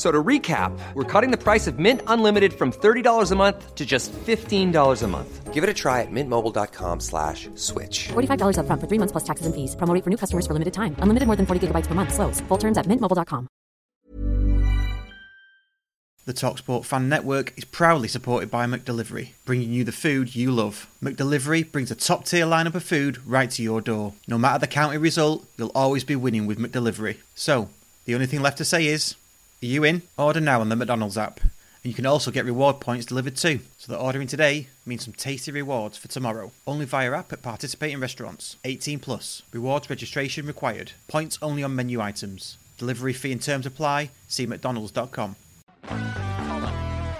F- So to recap, we're cutting the price of Mint Unlimited from $30 a month to just $15 a month. Give it a try at mintmobile.com slash switch. $45 upfront for three months plus taxes and fees. Promo rate for new customers for limited time. Unlimited more than 40 gigabytes per month. Slows. Full terms at mintmobile.com. The Talksport Fan Network is proudly supported by McDelivery, bringing you the food you love. McDelivery brings a top tier lineup of food right to your door. No matter the county result, you'll always be winning with McDelivery. So, the only thing left to say is, are you in? Order now on the McDonald's app. And you can also get reward points delivered too. So that ordering today means some tasty rewards for tomorrow. Only via app at participating restaurants. 18 plus. Rewards registration required. Points only on menu items. Delivery fee and terms apply. See mcdonalds.com. Collar.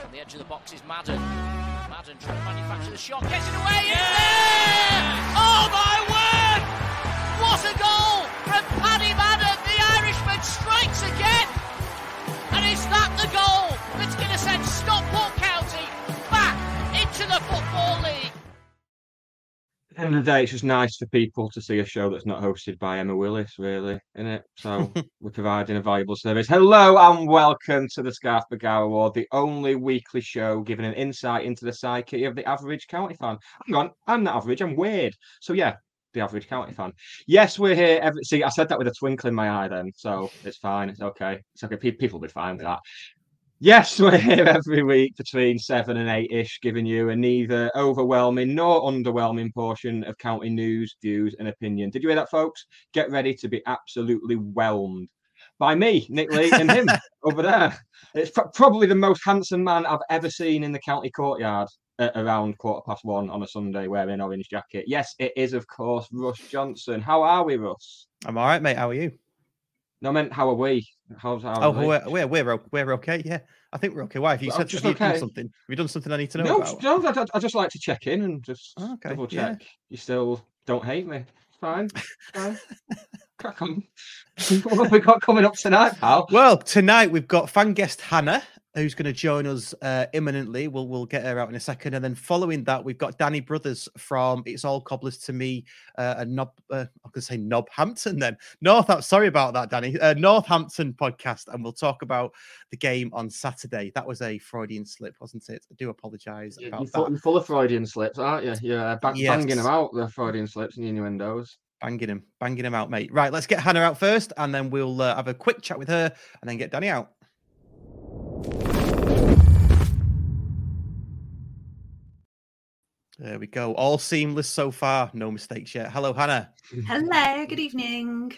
On the edge of the box is Madden. Madden trying to manufacture the shot. Gets it away. It's there! Oh my word! What a goal from Paddy Madden. The Irishman strikes again. End of the day, it's just nice for people to see a show that's not hosted by Emma Willis, really, isn't it? So we're providing a valuable service. Hello and welcome to the Scarf Bergara Wore, the only weekly show giving an insight into the psyche of the average county fan. Hang on, I'm not average, I'm weird. So yeah, the average county fan. Yes, we're here. Every, see, I said that with a twinkle in my eye then, so it's fine. It's okay. It's okay. Pe- People will be fine with that. Yes, we're here every week between seven and eight ish, giving you a neither overwhelming nor underwhelming portion of county news, views, and opinion. Did you hear that, folks? Get ready to be absolutely whelmed by me, Nick Lee, and him over there. It's pro- probably the most handsome man I've ever seen in the county courtyard at around quarter past one on a Sunday wearing an orange jacket. Yes, it is, of course, Russ Johnson. How are we, Russ? I'm all right, mate. How are you? No, I meant how are we? How's how Oh, are we? we're, we're we're we're okay. Yeah, I think we're okay. Why? Have you Well, said just have you done something? Have you done something I need to know No, about? no, I, I- just like to check in and just Oh, okay, double yeah. check. You still don't hate me. Fine. fine. Crack on. what have we got coming up tonight, pal? Well, tonight we've got fan guest Hannah, who's going to join us uh, imminently. We'll we'll get her out in a second, and then following that, we've got Danny Brothers from It's All Cobblers to Me, uh, a Nob. Uh, I can say Nobhampton then. North. Sorry about that, Danny. Uh, Northampton podcast, and we'll talk about the game on Saturday. That was a Freudian slip, wasn't it? I do apologise You- about You're that. full, you're full of Freudian slips, aren't you? You're uh, bang, banging Yes. them out, the Freudian slips and innuendos. banging him, banging him out, mate. Right, let's get Hannah out first, and then we'll uh, have a quick chat with her, and then get Danny out. There we go. All seamless so far. No mistakes yet. Hello, Hannah. Hello, good evening.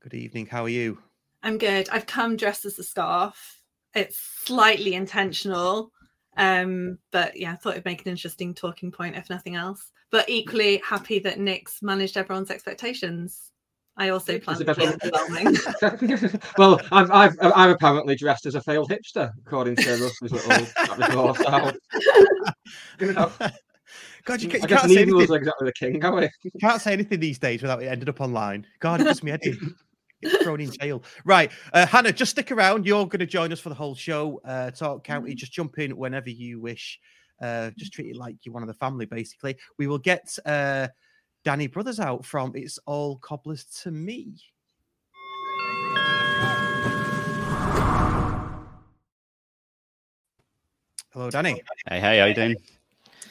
Good evening. How are you? I'm good. I've come dressed as a scarf. It's slightly intentional. Um, but yeah, I thought it'd make an interesting talking point if nothing else. But equally happy that Nick's managed everyone's expectations. I also Nick plan is to the be overwhelming. well, I've, I've, I'm apparently dressed as a failed hipster, according to Russ's little chat. So, you know, God, you, I you guess can't say neither of us anything. are exactly the king, are we? You can't say anything these days without it ended up online. God, it does me head in. Get thrown in jail. Right, uh, Hannah, just stick around. You're going to join us for the whole show. Uh, Talk County, just jump in whenever you wish. Uh, just treat it like you're one of the family, basically. We will get uh, Danny Brothers out from It's All Cobblers to Me. Hello, Danny. Hey, hey, how you doing?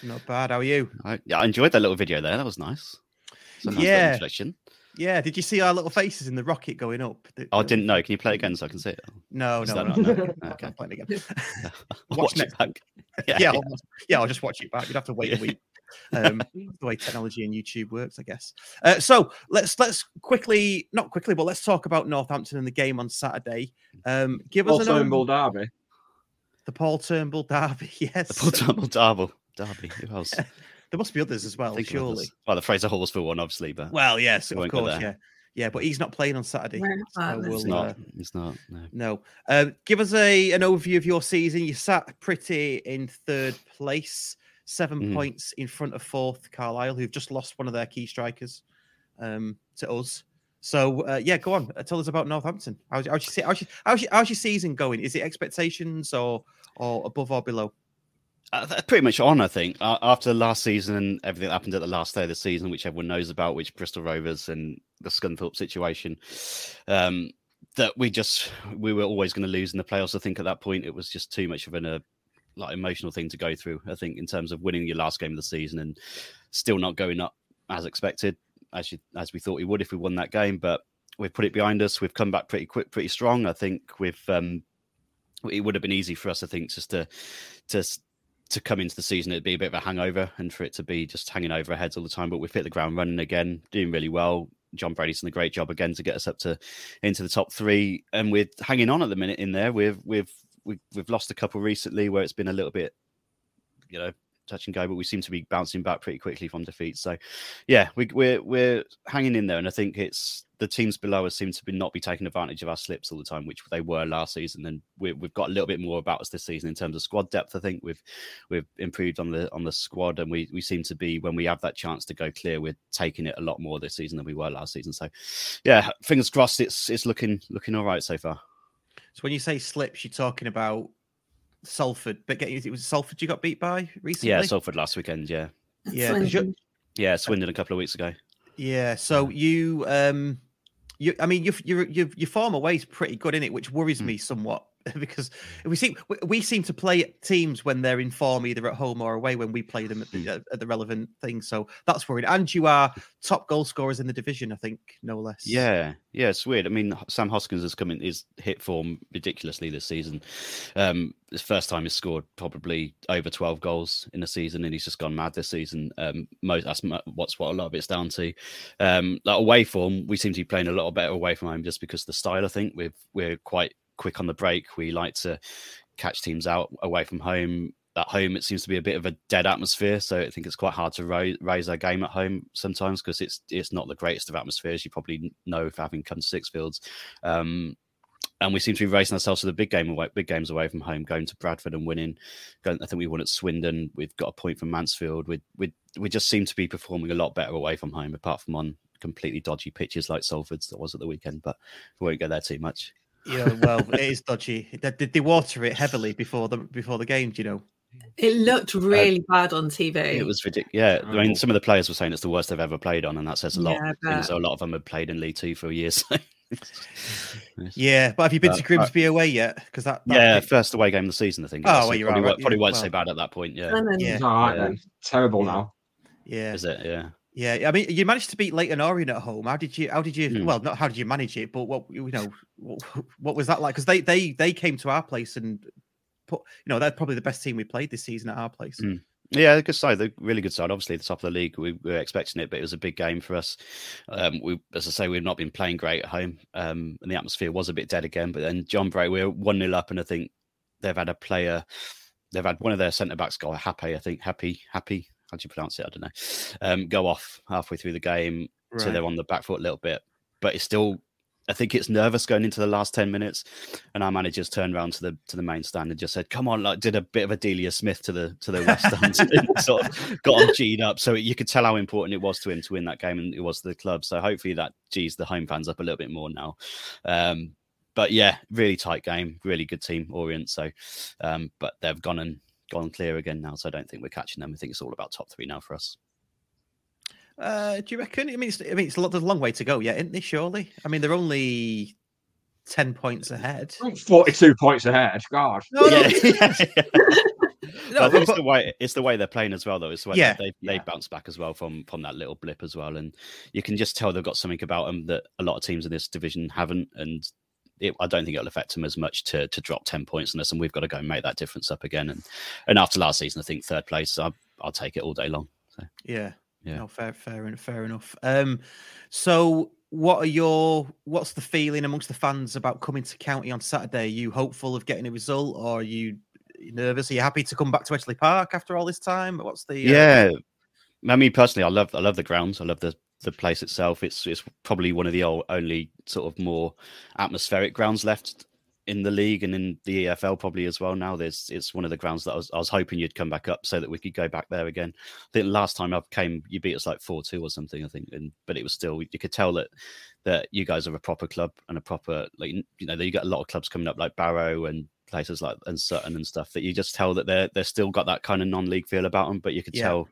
Not bad. How are you? I, yeah, I enjoyed that little video there. That was nice. Nice Yeah. introduction. Yeah. Did you see our little faces in the rocket going up? The- Oh, I didn't know. Can you play it again so I can see it? No, Is no, no, no. no? Okay. I'm playing again. Watch watch it back. Yeah, yeah, I'll, yeah, I'll just watch it back. You'd have to wait a week. Um, the way technology and YouTube works, I guess. Uh, so let's let's quickly, not quickly, but let's talk about Northampton and the game on Saturday. Um, give us Also an in Bull Derby. the Paul Turnbull derby. Yes, The Paul Turnbull Derby. Derby. Who else? there must be others as well, surely. others. Well, the Fraser Horsfall one, obviously, but Well, yes, of course, yeah. Yeah, but he's not playing on Saturday. Where- so we'll, It's Well, not. uh, It's not. No. no. Uh, give us a an overview of your season. You sat pretty in third place, seven Mhm. points in front of fourth Carlisle, who've just lost one of their key strikers um, to us. So uh, yeah, go on. Uh, tell us about Northampton. How's, how's, your, how's, your, how's, your, how's your season going? Is it expectations or or above or below? Uh, pretty much on, I think. Uh, after last season and everything that happened at the last day of the season, which everyone knows about, which Bristol Rovers and the Scunthorpe situation, um, that we just we were always going to lose in the playoffs. I think at that point it was just too much of an uh, like emotional thing to go through. I think in terms of winning your last game of the season and still not going up as expected, as you, as we thought we would if we won that game, but we've put it behind us. We've come back pretty quick, pretty strong. I think we've um, it would have been easy for us, I think, just to to to come into the season, it'd be a bit of a hangover, and for it to be just hanging over our heads all the time. But we've hit the ground running again, doing really well. Jon Brady's done a great job again to get us up to into the top three, and we're hanging on at the minute in there. We've we've we've, we've lost a couple recently where it's been a little bit, you know, touch and go, but we seem to be bouncing back pretty quickly from defeat. So, yeah, we, we're we're hanging in there, and I think it's the teams below us seem to be not be taking advantage of our slips all the time, which they were last season, and we, we've got a little bit more about us this season in terms of squad depth. I think we've we've improved on the on the squad, and we we seem to be when we have that chance to go clear, we're taking it a lot more this season than we were last season. So, yeah, fingers crossed, it's it's looking looking all right so far. So when you say slips, you're talking about Salford, but getting it was Salford you got beat by recently. Yeah, Salford last weekend. Yeah, yeah, 'cause you're- yeah, Swindon a couple of weeks ago. yeah. So you, um, you, I mean, your your your, your form away is pretty good in it, which worries me somewhat because we seem we, seem to play teams when they're in form either at home or away when we play them at the, at the relevant thing. So that's worried. And you are top goal scorers in the division, I think, no less. Yeah, yeah, it's weird. I mean, Sam Hoskins has come in his hit form ridiculously this season. Um, his first time he's scored probably over twelve goals in a season, and he's just gone mad this season. Um, most that's what's what a lot of it's down to. Um, like away form, we seem to be playing a lot better away from home just because the style. I think we've we're quite quick on the break. We like to catch teams out away from home. At home, it seems to be a bit of a dead atmosphere, so I think it's quite hard to raise our game at home sometimes because it's it's not the greatest of atmospheres. You probably know for having come to Sixfields, um, and we seem to be racing ourselves to the big game away, big games away from home, going to Bradford and winning. Going, I think we won at Swindon. We've got a point from Mansfield. We we we just seem to be performing a lot better away from home, apart from on completely dodgy pitches like Salford's that was at the weekend. But we won't go there too much. Yeah, well, it is dodgy. Did they, they water it heavily before the before the game? Do you know? It looked really bad on TV. It was ridiculous. Yeah, I mean, some of the players were saying it's the worst they've ever played on, and that says a lot. Yeah, I Things- bet. So a lot of them had played in League Two for years. Yeah, but have you been Uh, to uh, Grimsby away yet? Because that, that yeah, bit- first away game of the season, I think. Oh, was. well, you're probably, right, probably yeah, won't so well. bad at that point. Yeah, And Yeah. All right Yeah. then. Terrible now. yeah, is it? Yeah. Yeah. I mean, you managed to beat Leyton Orient at home. How did you? How did you? Hmm. Well, not how did you manage it, but what you know, what, what was that like? Because they they they came to our place and put, you know, they're probably the best team we played this season at our place. Mm. Yeah, good side. The really good side. Obviously, the top of the league. We were expecting it, but it was a big game for us. Um, we, as I say, we've not been playing great at home, um, and the atmosphere was a bit dead again. But then John Bray, we we're one 0 up, and I think they've had a player. They've had one of their centre backs go happy. I think happy, happy. How do you pronounce it? I don't know. Um, go off halfway through the game, so they're on the back foot a little bit. But it's still, I think it's nervous going into the last ten minutes. And our managers turned around to the to the main stand and just said, "Come on!" Like did a bit of a Delia Smith to the to the West Stand, and sort of got him G'd up. So you could tell how important it was to him to win that game, and it was to the club. So hopefully that G's the home fans up a little bit more now. Um, but yeah, really tight game, really good team, Orient. So, um, but they've gone and gone clear again now. So I don't think we're catching them. I think it's all about top three now for us. Uh, do you reckon? I mean, it's, I mean, it's a lot. There's a long way to go yet, isn't there? Surely. I mean, they're only ten points ahead. Forty-two points ahead. God. No, no, yeah. No, But I it's the way it's the way they're playing as well, though. It's the way Yeah, they they yeah. bounce back as well from from that little blip as well, and you can just tell they've got something about them that a lot of teams in this division haven't, and it, I don't think it'll affect them as much to to drop ten points on us, and we've got to go and make that difference up again. And and after last season, I think third place, I, I'll take it all day long. So Yeah. Yeah. No, fair, fair, fair enough. Um, so what are your what's the feeling amongst the fans about coming to county on Saturday? Are you hopeful of getting a result, or are you nervous? Are you happy to come back to Edgeley Park after all this time? What's the uh, yeah, I mean personally, I love I love the grounds. I love the the place itself. It's it's probably one of the old, only sort of more atmospheric grounds left in the league and in the EFL probably as well. Now there's it's one of the grounds that I was, I was hoping you'd come back up so that we could go back there again. I think last time I came, you beat us like four two or something. I think, and but it was still you could tell that that you guys are a proper club and a proper like you know you got a lot of clubs coming up like Barrow and places like and Sutton and stuff that you just tell that they're they're still got that kind of non-league feel about them. But you could Yeah. tell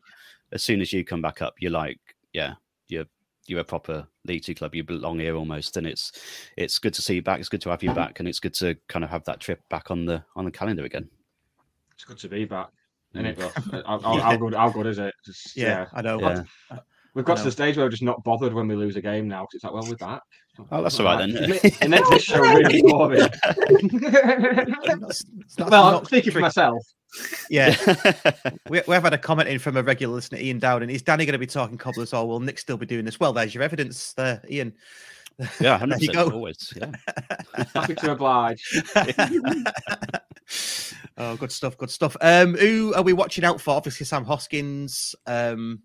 as soon as you come back up, you're like, yeah, you're you're a proper League Two club. You belong here almost, and it's it's good to see you back. It's good to have you back, and it's good to kind of have that trip back on the on the calendar again. It's good to be back. Isn't it? Mm. How, how, how good? How good is it? Just, Yeah, I know. Yeah. We've got to the stage where we're just not bothered when we lose a game now because it's like, well, we're back. Oh, that's all right then. It ma- it makes this show really boring. That's- that's well, I'm not speaking for tricky. myself. Yeah, we, we have had a comment in from a regular listener, Ian Dowden. Is Danny going to be talking cobblers or will Nick still be doing this? Well, there's your evidence there, Ian. yeah, There you 100% go. always. Yeah. Happy to oblige. oh, good stuff, good stuff. Um, who are we watching out for? Obviously, Sam Hoskins. Um,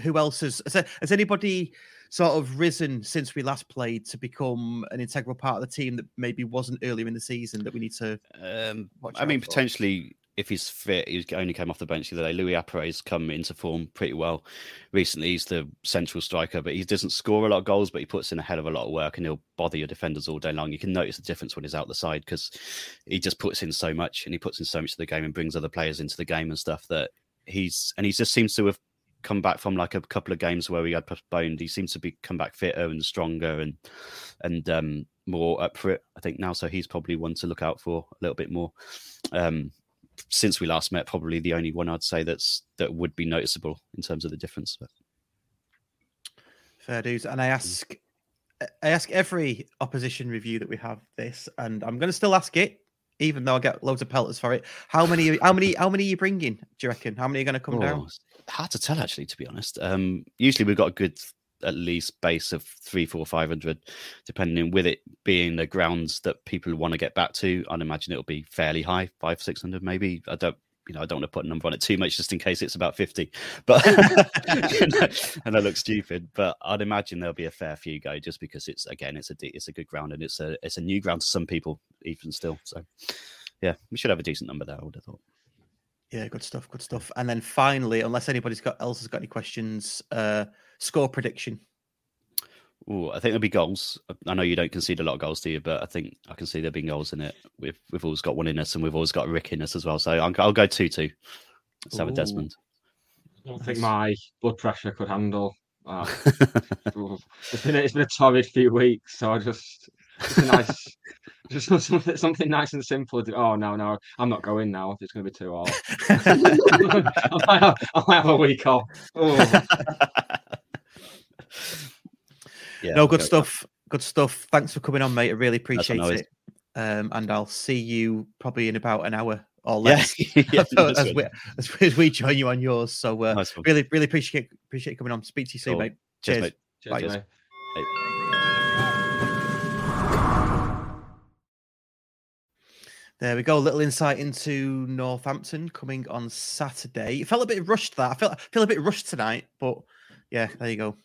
who else has has, has anybody sort of risen since we last played to become an integral part of the team that maybe wasn't earlier in the season that we need to? Um, Watch I mean, for. potentially, if he's fit, he only came off the bench the other day. Louis Appéré's come into form pretty well recently. He's the central striker, but he doesn't score a lot of goals, but he puts in a hell of a lot of work and he'll bother your defenders all day long. You can notice the difference when he's out the side because he just puts in so much and he puts in so much to the game and brings other players into the game and stuff that he's and he just seems to have come back from like a couple of games where we had postponed. He seems to be come back fitter and stronger and and um more up for it, I think now. So he's probably one to look out for a little bit more. Um since we last met, probably the only one I'd say that's that would be noticeable in terms of the difference. But Fair dues. And I ask, I ask every opposition review that we have this, and I'm going to still ask it, even though I get loads of pelters for it. How many? How many? How many are you bringing? Do you reckon? How many are going to come Oh, down? hard to tell actually, to be honest. Um, usually we've got a good at least base of three, four, five hundred, depending with it being the grounds that people want to get back to. I'd imagine it'll be fairly high, five, six hundred, maybe. I don't. You know, I don't want to put a number on it too much, just in case it's about fifty. But and I look stupid, but I'd imagine there'll be a fair few go, just because it's again, it's a it's a good ground and it's a it's a new ground to some people, even still. So, yeah, we should have a decent number there. I would have thought. Yeah, good stuff. Good stuff. And then finally, unless anybody's got else has got any questions, uh, score prediction. Ooh, I think there'll be goals. I know you don't concede a lot of goals, do you? But I think I can see there being goals in it. We've we've always got one in us, and we've always got a Rick in us as well. So I'll, I'll go two two. Let's have a Desmond. I don't think my blood pressure could handle. Uh, ooh. it's been a, it's been a torrid few weeks, so I just it's a nice just something, something nice and simple. Oh no, no, I'm not going now. It's going to be too hard. I might have, I might have a week off. Oh. Yeah, no, good go with stuff. Good stuff. Thanks for coming on, mate. I really appreciate no it. Um, and I'll see you probably in about an hour or less yeah, nice as, one. we, as, as we join you on yours. So uh, Nice really, really appreciate appreciate you coming on. Speak to you soon, Cool. mate. Cheers, Cheers. mate. Cheers, Bye. mate. There we go. A little insight into Northampton coming on Saturday. It felt a bit rushed. That I feel I feel a bit rushed tonight, but yeah, there you go.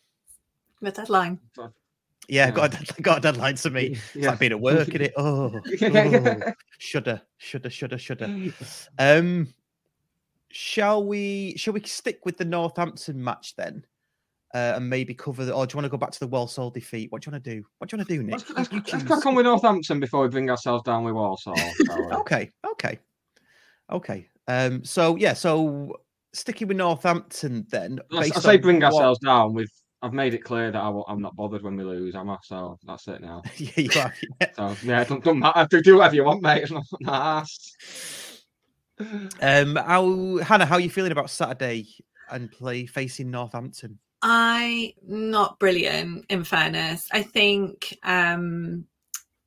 The deadline. Yeah, Yeah. got a, got a deadline to me. I've like being at work, is it? Oh, oh, shudder, shudder, shudder, shudder. Um, shall we? Shall we stick with the Northampton match then, uh, and maybe cover the? Or do you want to go back to the Walsall defeat? What do you want to do? What do you want to do, Nick? Let's, let's, You let's crack on with Northampton before we bring ourselves down with Walsall. shall? Okay, okay, okay. Um, so yeah, so sticking with Northampton then. I, s- I based say bring what- ourselves down with. I've made it clear that I, I'm not bothered when we lose, am I? So that's it now. yeah, you are. yeah. So yeah, don't, don't matter. Do, do whatever you want, mate. It's not, not asked. Um, how Hannah? How are you feeling about Saturday and play facing Northampton? I not brilliant in fairness. I think um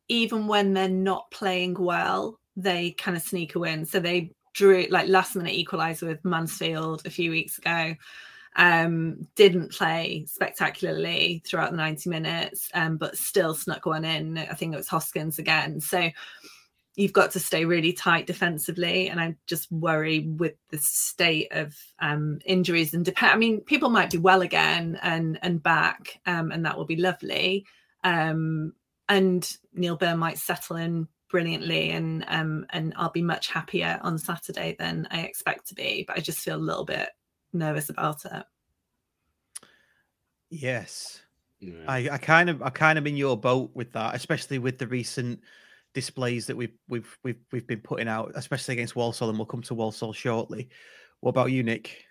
even when they're not playing well, they kind of sneak a win. So they drew like last minute equalizer with Mansfield a few weeks ago. Um, didn't play spectacularly throughout the 90 minutes, um, but still snuck one in. I think it was Hoskins again. So you've got to stay really tight defensively, and I just worry with the state of um, injuries and depend. I mean, people might be well again and and back, um, and that will be lovely. Um, and Neill Byrne might settle in brilliantly, and um, and I'll be much happier on Saturday than I expect to be. But I just feel a little bit nervous about it. Yes. I, I kind of I kind of in your boat with that, especially with the recent displays that we've we've we've we've been putting out, especially against Walsall, and we'll come to Walsall shortly. What about you, Nick?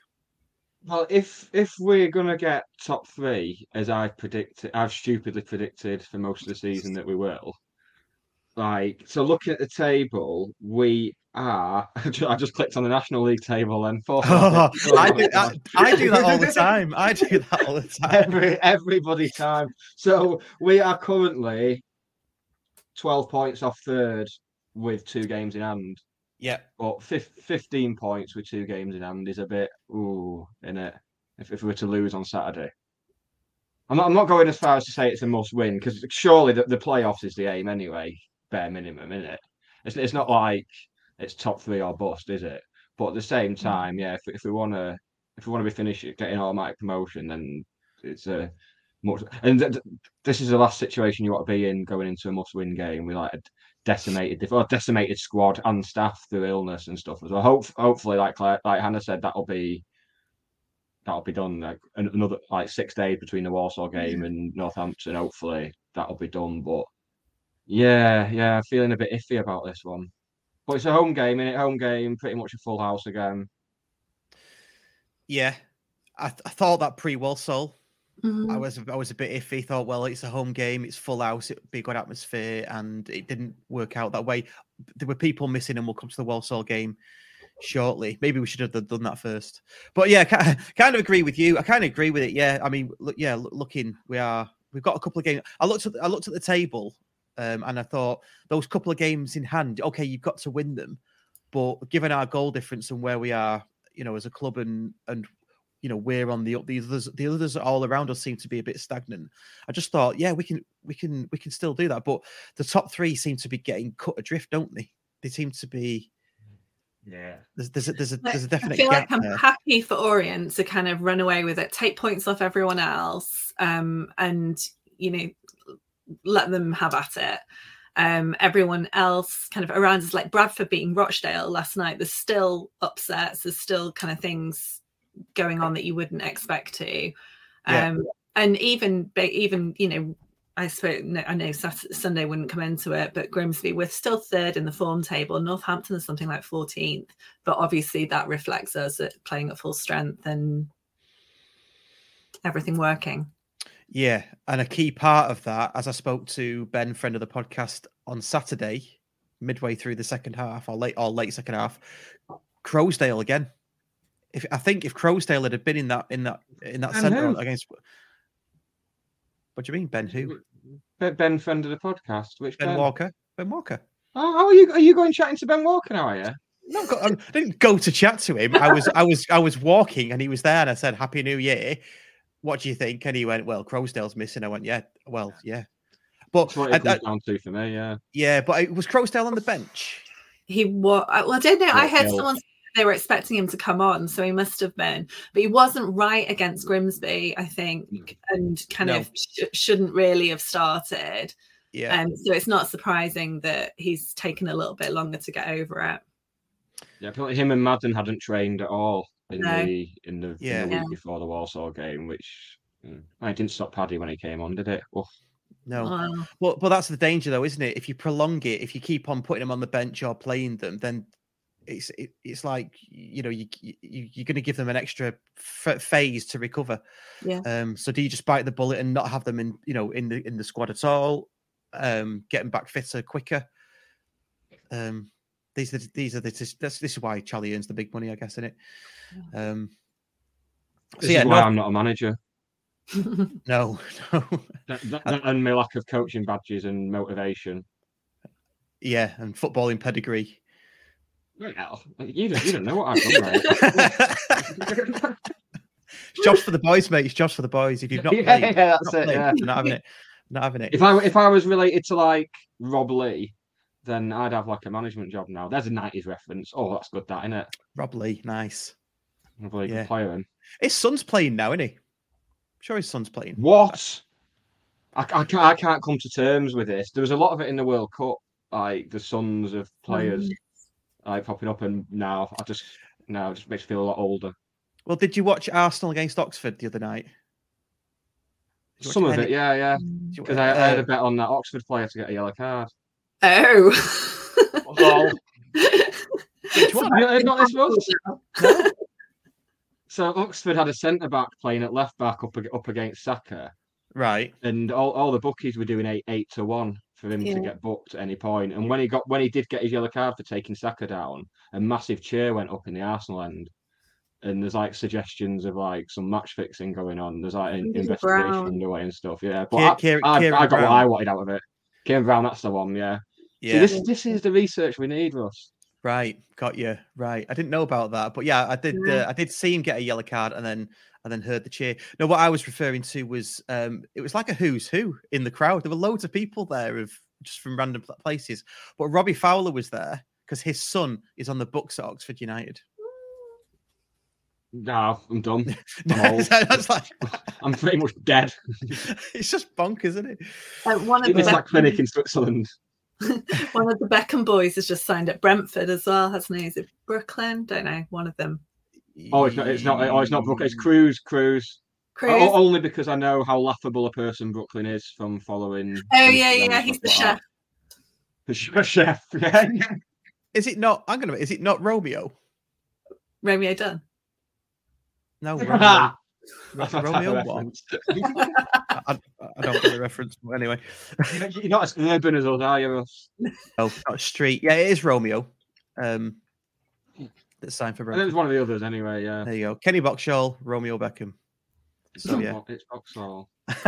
Well, if if we're gonna get top three, as I've predicted, I've stupidly predicted for most of the season that we will. Like, so looking at the table, we are. I just clicked on the National League table and fourth. Oh, I, do, I, I do that all the time. I do that all the time. Every everybody time. So we are currently twelve points off third with two games in hand. Yeah. But fif- fifteen points with two games in hand is a bit ooh in it. If if we were to lose on Saturday. I'm not, I'm not going as far as to say it's a must win because surely the, the playoffs is the aim anyway, bare minimum, isn't it? It's, it's not like it's top three or bust, is it? But at the same hmm. time, yeah, if, if we want to if we want to be finished getting automatic promotion, then it's a much. And th- th- this is the last situation you want to be in going into a must-win game with like a decimated, or decimated squad and staff through illness and stuff as well. Hope, hopefully, like Claire, like Hannah said, that'll be that'll be done. Like another like six days between the Walsall game and Northampton. Hopefully, that'll be done. But yeah, yeah, feeling a bit iffy about this one. But it's a home game, in it? Home game, pretty much a full house again. Yeah, I, th- I thought that pre Walsall. I Mhm. was I was a bit iffy. Thought, well, it's a home game, it's full house, it'd be a good atmosphere, and it didn't work out that way. There were people missing, and we'll come to the Walsall game shortly. Maybe we should have done- done that first. But yeah, kind of agree with you. I kind of agree with it. Yeah, I mean, look, yeah, looking, we are we've got a couple of games. I looked at I looked at the table, um, and I thought those couple of games in hand. Okay, you've got to win them, but given our goal difference and where we are, you know, as a club and and you know we're on the up. The others, the others all around us seem to be a bit stagnant. I just thought, yeah, we can, we can, we can still do that. But the top three seem to be getting cut adrift, don't they? They seem to be. Yeah. There's there's a, there's a, there's a definite I feel gap like I'm there. happy for Orient to kind of run away with it, take points off everyone else, um, and you know, let them have at it. Um, everyone else kind of around us, like Bradford beating Rochdale last night. There's still upsets. There's still kind of things going on that you wouldn't expect to. Yeah. Um, and even even you know I suppose no, I know Saturday, Sunday wouldn't come into it, but Grimsby we're still third in the form table. Northampton is something like 14th, but obviously that reflects us at playing at full strength and everything working. Yeah, and a key part of that, as I spoke to Ben, friend of the podcast, on Saturday, midway through the second half or late or late second half, Croasdale again. If I think if Croasdale had been in that in that in that Ben centre who? against, what do you mean, Ben? Who? Ben, ben friend of the podcast. Which Ben Walker. Ben Walker. Oh, how are you? Are you going chatting to Ben Walker now? Are you? No, um, I didn't go to chat to him. I was, I was, I was walking, and he was there, and I said, "Happy New Year." What do you think? And he went, "Well, Croasdale's missing." I went, "Yeah, well, yeah." But That's what it I- comes I- down to for me. Yeah. yeah, but it was Croasdale on the bench. He was well, I don't know. I heard yeah. someone say they were expecting him to come on, so he must have been, but he wasn't right against Grimsby, I think, and kind No. of sh- shouldn't really have started. Yeah, Um, so it's not surprising that he's taken a little bit longer to get over it. Yeah, I feel like him and Madden hadn't trained at all in No. the in the, Yeah. in the week Yeah. before the Walsall game, which mm, I didn't stop Paddy when he came on, did it? Oof. no. Wow. Well, but that's the danger, though, isn't it? If you prolong it, if you keep on putting them on the bench or playing them, then it's it, it's like you know you, you you're going to give them an extra f- phase to recover. Yeah. Um. So do you just bite the bullet and not have them in you know in the in the squad at all? Um. Getting back fitter quicker. Um. These are the, these are the this, this is why Charlie earns the big money, I guess, in it. Um. This So yeah, is why North- I'm not a manager. no, no. That, that, that and my lack of coaching badges and motivation. yeah, and footballing pedigree. Well, you don't, you don't know what I've done, right? It's jobs for the boys, mate. It's jobs for the boys. If you've not Yeah, played, yeah, that's not it, played, yeah. not having it. Not having it. if I if I was related to like Rob Lee, then I'd have like a management job now. There's a '90s reference. Oh, that's good, that isn't it? Rob Lee, nice. Probably a Yeah. player. And His son's playing now, isn't he? sure his son's playing. what? I, I can't. I can't come to terms with this. There was a lot of it in the World Cup, like the sons of players, like popping up, and now I just now it just makes me feel a lot older. Well, did you watch Arsenal against Oxford the other night? Did you watch Some of any- it, yeah, yeah. Because I, I had uh, a bet on that Oxford player to get a yellow card. Oh. Well, Which one? You heard not this one? So Oxford had a centre back playing at left back up up against Saka, Right. and all, all the bookies were doing eight eight to one for him Yeah. to get booked at any point. And when he got when he did get his yellow card for taking Saka down, a massive cheer went up in the Arsenal end. And there's like suggestions of like some match fixing going on. There's like an investigation Brown. underway and stuff. Yeah, but Kier- I, Kier- I, Kieran I got what I wanted out of it. Ciaron Brown, that's the one. Yeah. See, Yeah. this this is the research we need, Ross. Right, got you. Right, I didn't know about that, but yeah, I did. Yeah. Uh, I did see him get a yellow card, and then and then heard the cheer. No, what I was referring to was um, it was like a who's who in the crowd. There were loads of people there of just from random places, but Robbie Fowler was there because his son is on the books at Oxford United. No, I'm done. I'm old. That's like I'm pretty much dead. it's just bonkers, isn't it? Uh, one, of It's the that clinic in Switzerland. one of the Beckham boys has just signed at Brentford as well, hasn't he? Is it Brooklyn? Don't know. One of them. Oh, it's not. It's not. Oh, it's not Brooklyn. It's Cruz. Cruz. Cruz. O- only because I know how laughable a person Brooklyn is from following. Oh yeah, Instagram yeah. He's the like chef. that. The chef. Yeah. Is it not? I'm gonna. Is it not Romeo? Romeo Dunn. No, Romeo. That's Romeo what? Reference. I, I don't get the reference. But anyway, You're not as urban as us, are you? Russ? no, not street. Yeah, it is Romeo. Um, that's signed for I think it was one of the others anyway. Yeah. There you go. Kenny Boxshall, Romeo Beckham. So, yeah. It's Boxshall.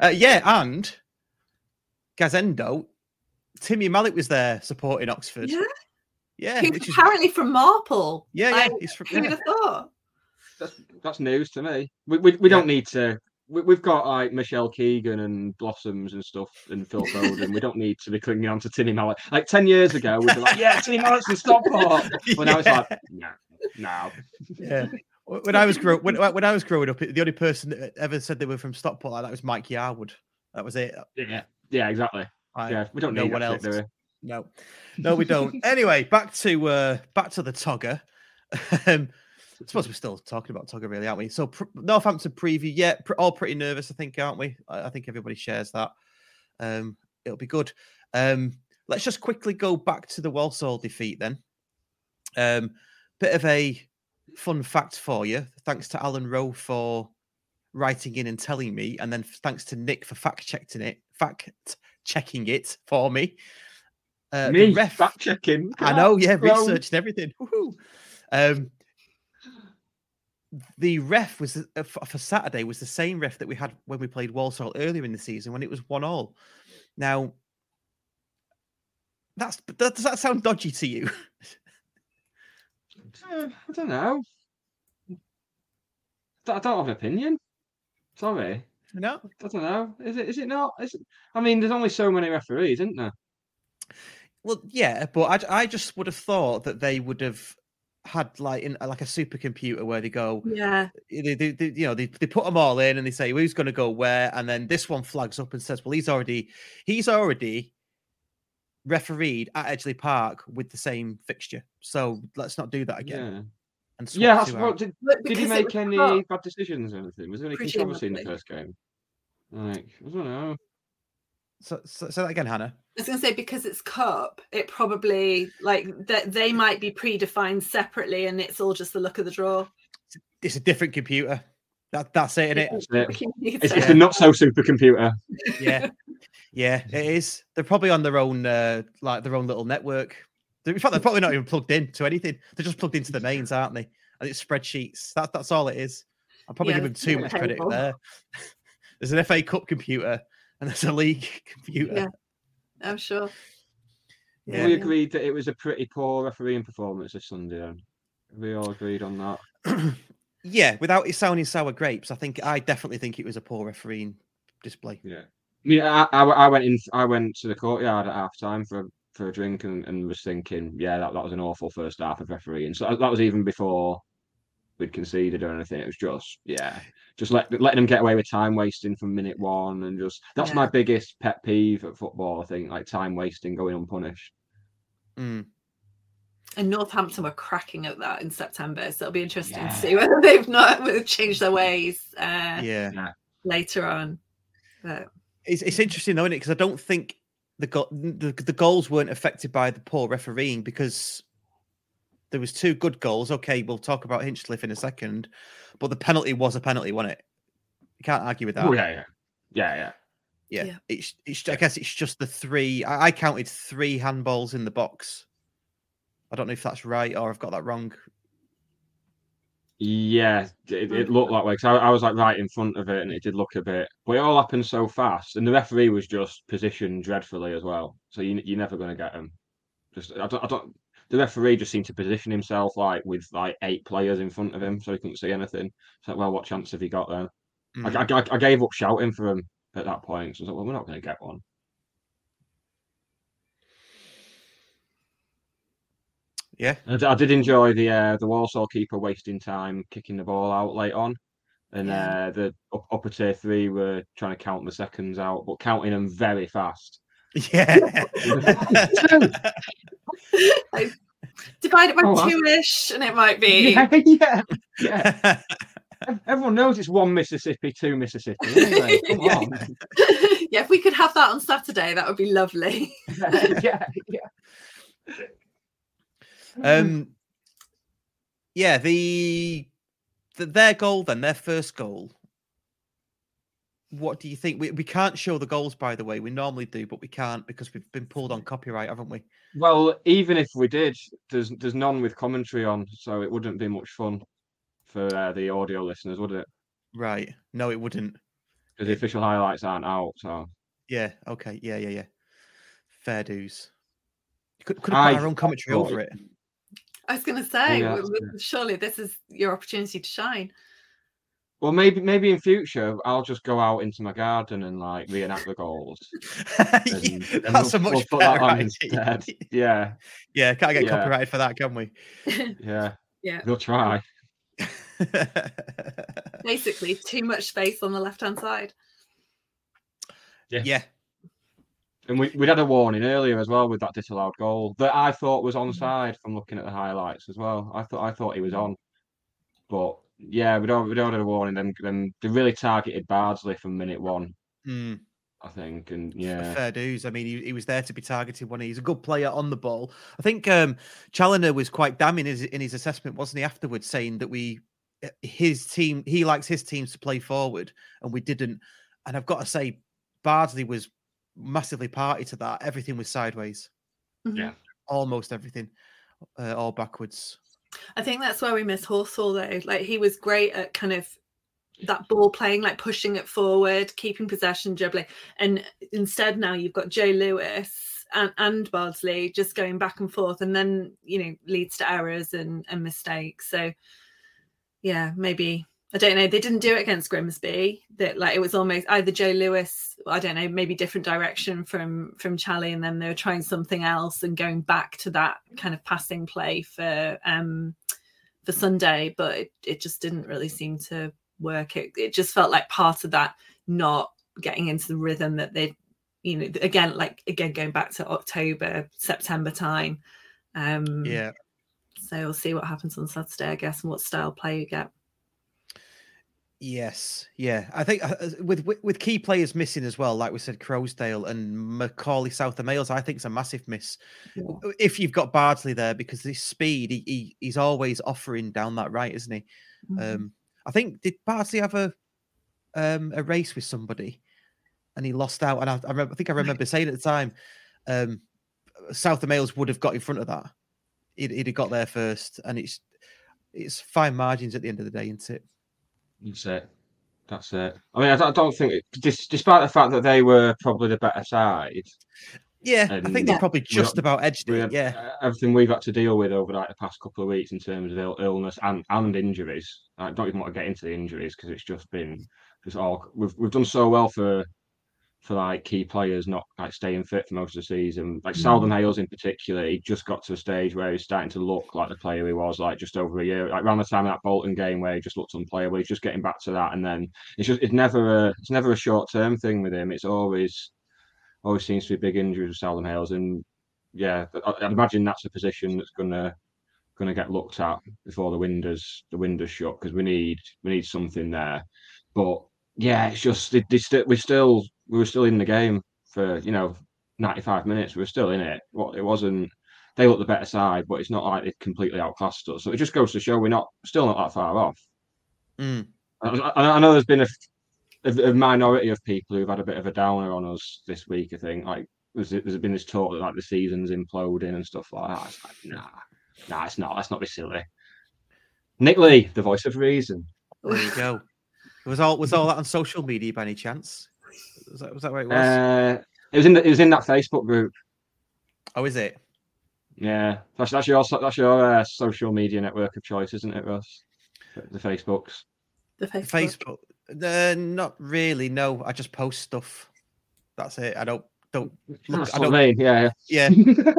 uh, yeah, and Gazendo, Timmy Mallett was there supporting Oxford. Yeah. yeah, He's which is- apparently from Marple. yeah, yeah. He's from, Who would have thought? That's that's news to me. We we, we don't need to. We, we've got like Michelle Keegan and Blossoms and stuff and Phil Foden. we don't need to be clinging on to Timmy Mallett. Like ten years ago, we'd be like, "Yeah, Timmy Mallett's from Stockport." But now it's like, "No, no." yeah. When I was grow when, when I was growing up, the only person that ever said they were from Stockport like that was Mike Yarwood. That was it. Yeah, yeah, exactly. I, Yeah, we don't know what else. do? No, no, we don't. anyway, back to uh back to the Togger. um, I suppose we're still talking about Togger, really, aren't we? So pr- Northampton preview, yeah, pr- all pretty nervous, I think, aren't we? I, I think everybody shares that. Um, it'll be good. Um, let's just quickly go back to the Walsall defeat then. Um, bit of a fun fact for you. Thanks to Alan Rowe for writing in and telling me, and then thanks to Nick for fact checking it, fact checking it for me. Uh, Me, ref- fact checking. I know, yeah, researching everything. Woohoo. Um, the ref was uh, for, Saturday was the same ref that we had when we played Walsall earlier in the season when it was one all. Now, that's that, does that sound dodgy to you? Uh, I don't know. I don't have an opinion. Sorry. no. I don't know. Is it? Is it not? Is it... I mean, there's only so many referees, isn't there? Well, yeah, but I, I just would have thought that they would have had like in like a supercomputer where they go, Yeah. Eh, they, they, they you know they, they put them all in and they say who's going to go where and then this one flags up and says well he's already he's already refereed at Edgeley Park with the same fixture so let's not do that again Yeah. and Yeah. That's what, did, But did he make any cup, bad decisions or anything? Was there any controversy in the first game? Like, I don't know. So, so say that again Hannah. I was going to say because it's cup, it probably like that they might be predefined separately, and it's all just the look of the draw. it's a different computer. That that's it isn't it That's it. It's, it's the not so supercomputer. yeah. Yeah it is. They're probably on their own uh like their own little network. In fact they're probably not even plugged in to anything. They're just plugged into the mains aren't they? And it's spreadsheets. That, that's all it is. I'm probably Yeah, giving too not much credit there. There's an fa cup computer and there's a league computer Yeah. I'm sure. Yeah. We agreed that it was a pretty poor refereeing performance this Sunday. Then. We all agreed on that. yeah without it sounding sour grapes i think i definitely think it was a poor refereeing display Yeah. Yeah, I, I, I went in. I went to the courtyard at half time for for a drink and, and was thinking, yeah, that, that was an awful first half of refereeing. So that was even before we'd conceded or anything. It was just, yeah, just let, letting them get away with time wasting from minute one, and just that's Yeah. my biggest pet peeve at football. I think like time wasting going unpunished. Mm. And Northampton were cracking at that in September, so it'll be interesting Yeah. to see whether they've not whether they've changed their ways uh, Yeah. later on. But It's, it's interesting though, isn't it? Because I don't think the, go- the the goals weren't affected by the poor refereeing because there was two good goals. Okay, we'll talk about Hinchcliffe in a second, but the penalty was a penalty, wasn't it? You can't argue with that. Oh yeah, yeah, yeah, yeah. yeah. Yeah. It's, it's I guess it's just the three. I, I counted three handballs in the box. I don't know if that's right or I've got that wrong. Yeah, it, it looked that way because I, I was like right in front of it, and it did look a bit. But it all happened so fast, and the referee was just positioned dreadfully as well. So you, you're never going to get him. Just I don't, I don't. The referee just seemed to position himself like with like eight players in front of him, so he couldn't see anything. So well, what chance have he got then? Mm. I, I, I gave up shouting for him at that point. So I was like, well, we're not going to get one. Yeah. I did enjoy the uh, the Walsall keeper wasting time kicking the ball out late on, and Yeah. uh, the up, upper tier three were trying to count the seconds out, but counting them very fast. Yeah. I divide it by Oh, wow. two-ish, and it might be. Yeah, yeah, yeah. Everyone knows it's one Mississippi, two Mississippi. Anyway, come Yeah. on. yeah, if we could have that on Saturday, that would be lovely. yeah, yeah. Um, yeah, the, the their goal then, their first goal. What do you think? We we can't show the goals, by the way. We normally do, but we can't because we've been pulled on copyright, haven't we? Well, even if we did, there's there's none with commentary on, so it wouldn't be much fun for uh, the audio listeners, would it? Right. No, it wouldn't. Because the official highlights aren't out. So Yeah. Okay. Yeah. Yeah. Yeah. Fair dues. You could could have put I our own commentary over it- it. I was going to say, yeah, w- that's w- surely this is your opportunity to shine. Well, maybe maybe in future I'll just go out into my garden and like reenact the goals. Yeah, and That's a we'll- much we'll put that better on idea. instead. Yeah, Yeah, can't get Yeah. copyrighted for that, can we? yeah, Yeah. we'll try. Basically, too much space on the left-hand side. yeah. And we we'd had a warning earlier as well with that disallowed goal that I thought was onside from looking at the highlights as well. I thought I thought he was mm. on, but yeah, we'd already, we'd already had a warning. Then then they really targeted Bardsley from minute one, Mm. I think, and yeah, fair dues. I mean, he, he was there to be targeted when he's a good player on the ball. I think um, Challinor was quite damning in his, in his assessment, wasn't he? Afterwards, saying that we, uh, his team, he likes his teams to play forward, and we didn't. And I've got to say, Bardsley was massively party to that. Everything was sideways, Mhm. Yeah. almost everything, uh, all backwards. I think that's where we miss Horsfall though. Like he was great at kind of that ball playing, like pushing it forward, keeping possession, dribbling. And instead now you've got Joe Lewis and, and Bardsley just going back and forth and then, you know, leads to errors and, and mistakes. So yeah, maybe I don't know. They didn't do it against Grimsby. That like it was almost either Joe Lewis, I don't know, maybe different direction from from Charlie, and then they were trying something else and going back to that kind of passing play for um for Sunday, but it, it just didn't really seem to work. It it just felt like part of that not getting into the rhythm that they, you know, again like again going back to October September time. Um Yeah. So we'll see what happens on Saturday, I guess, and what style play you get. Yes, yeah. I think uh, with, with with key players missing as well, like we said, Croasdale and Macauley Southam-Hales, I think it's a massive miss. Yeah. If you've got Bardsley there, because his speed, he, he he's always offering down that right, isn't he? Mhm. Um, I think did Bardsley have a um a race with somebody, and he lost out. And I, I, remember, I think I remember saying at the time, um, Southam-Hales would have got in front of that. He'd, he'd have got there first, and it's it's fine margins at the end of the day, isn't it? That's it. That's it. I mean, I don't, I don't think, it, dis, despite the fact that they were probably the better side, Yeah, I think they probably just got- about edged it. had, Yeah, uh, everything we've had to deal with over like the past couple of weeks in terms of Ill, illness and, and injuries. I don't even want to get into the injuries because it's just been just all we've we've done so well for for like key players not like staying fit for most of the season. Like Mm. Hales in particular, he just got to a stage where he's starting to look like the player he was like just over a year, like around the time of that Bolton game where he just looked unplayable. He's just getting back to that, and then it's just it's never a it's never a short term thing with him. It's always always seems to be big injuries with Southam-Hales, and yeah, I- I'd imagine that's a position that's gonna gonna get looked at before the windows the windows shut because we need we need something there. But yeah, it's just they, they sti- we still we were still in the game for you know 95 minutes. We were still in it. What it wasn't. They looked the better side, but it's not like they completely outclassed us. So it just goes to show we're not still not that far off. Mm. I, I I know there's been a, a, a minority of people who've had a bit of a downer on us this week. I think like there's, there's been this talk that like the season's imploding and stuff like that. It's like nah, nah, it's not. Let's not be silly. Nick Lee, the voice of reason. There you go. Was all was all that on social media by any chance? Was that was that where it was? Uh, it was in the, it was in that Facebook group. oh, is it? Yeah, that's that's your that's your uh, social media network of choice, isn't it, Russ? The Facebooks. The Facebook. Facebook? Uh, not really. No, I just post stuff. That's it. I don't don't look. That's I what don't. I mean. Yeah, Yeah,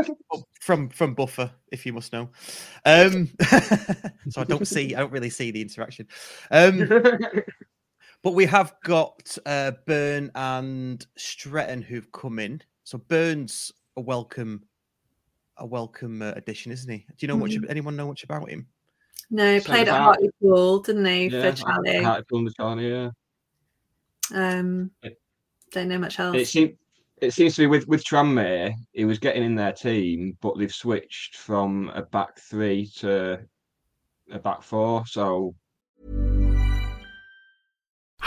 from from Buffer, if you must know. Um, so I don't see. I don't really see the interaction. Um, but we have got uh, Byrne and Stretton who've come in. So Byrne's a welcome, a welcome uh, addition, isn't he? Do you know much? Mhm. Anyone know much about him? No, So played at that- Hartlepool, didn't he, yeah. for Charlie? Hartlepool and Charlie, yeah. Um, It- don't know much else. It seems it seems to be with with Tranmere, he was getting in their team, but they've switched from a back three to a back four. So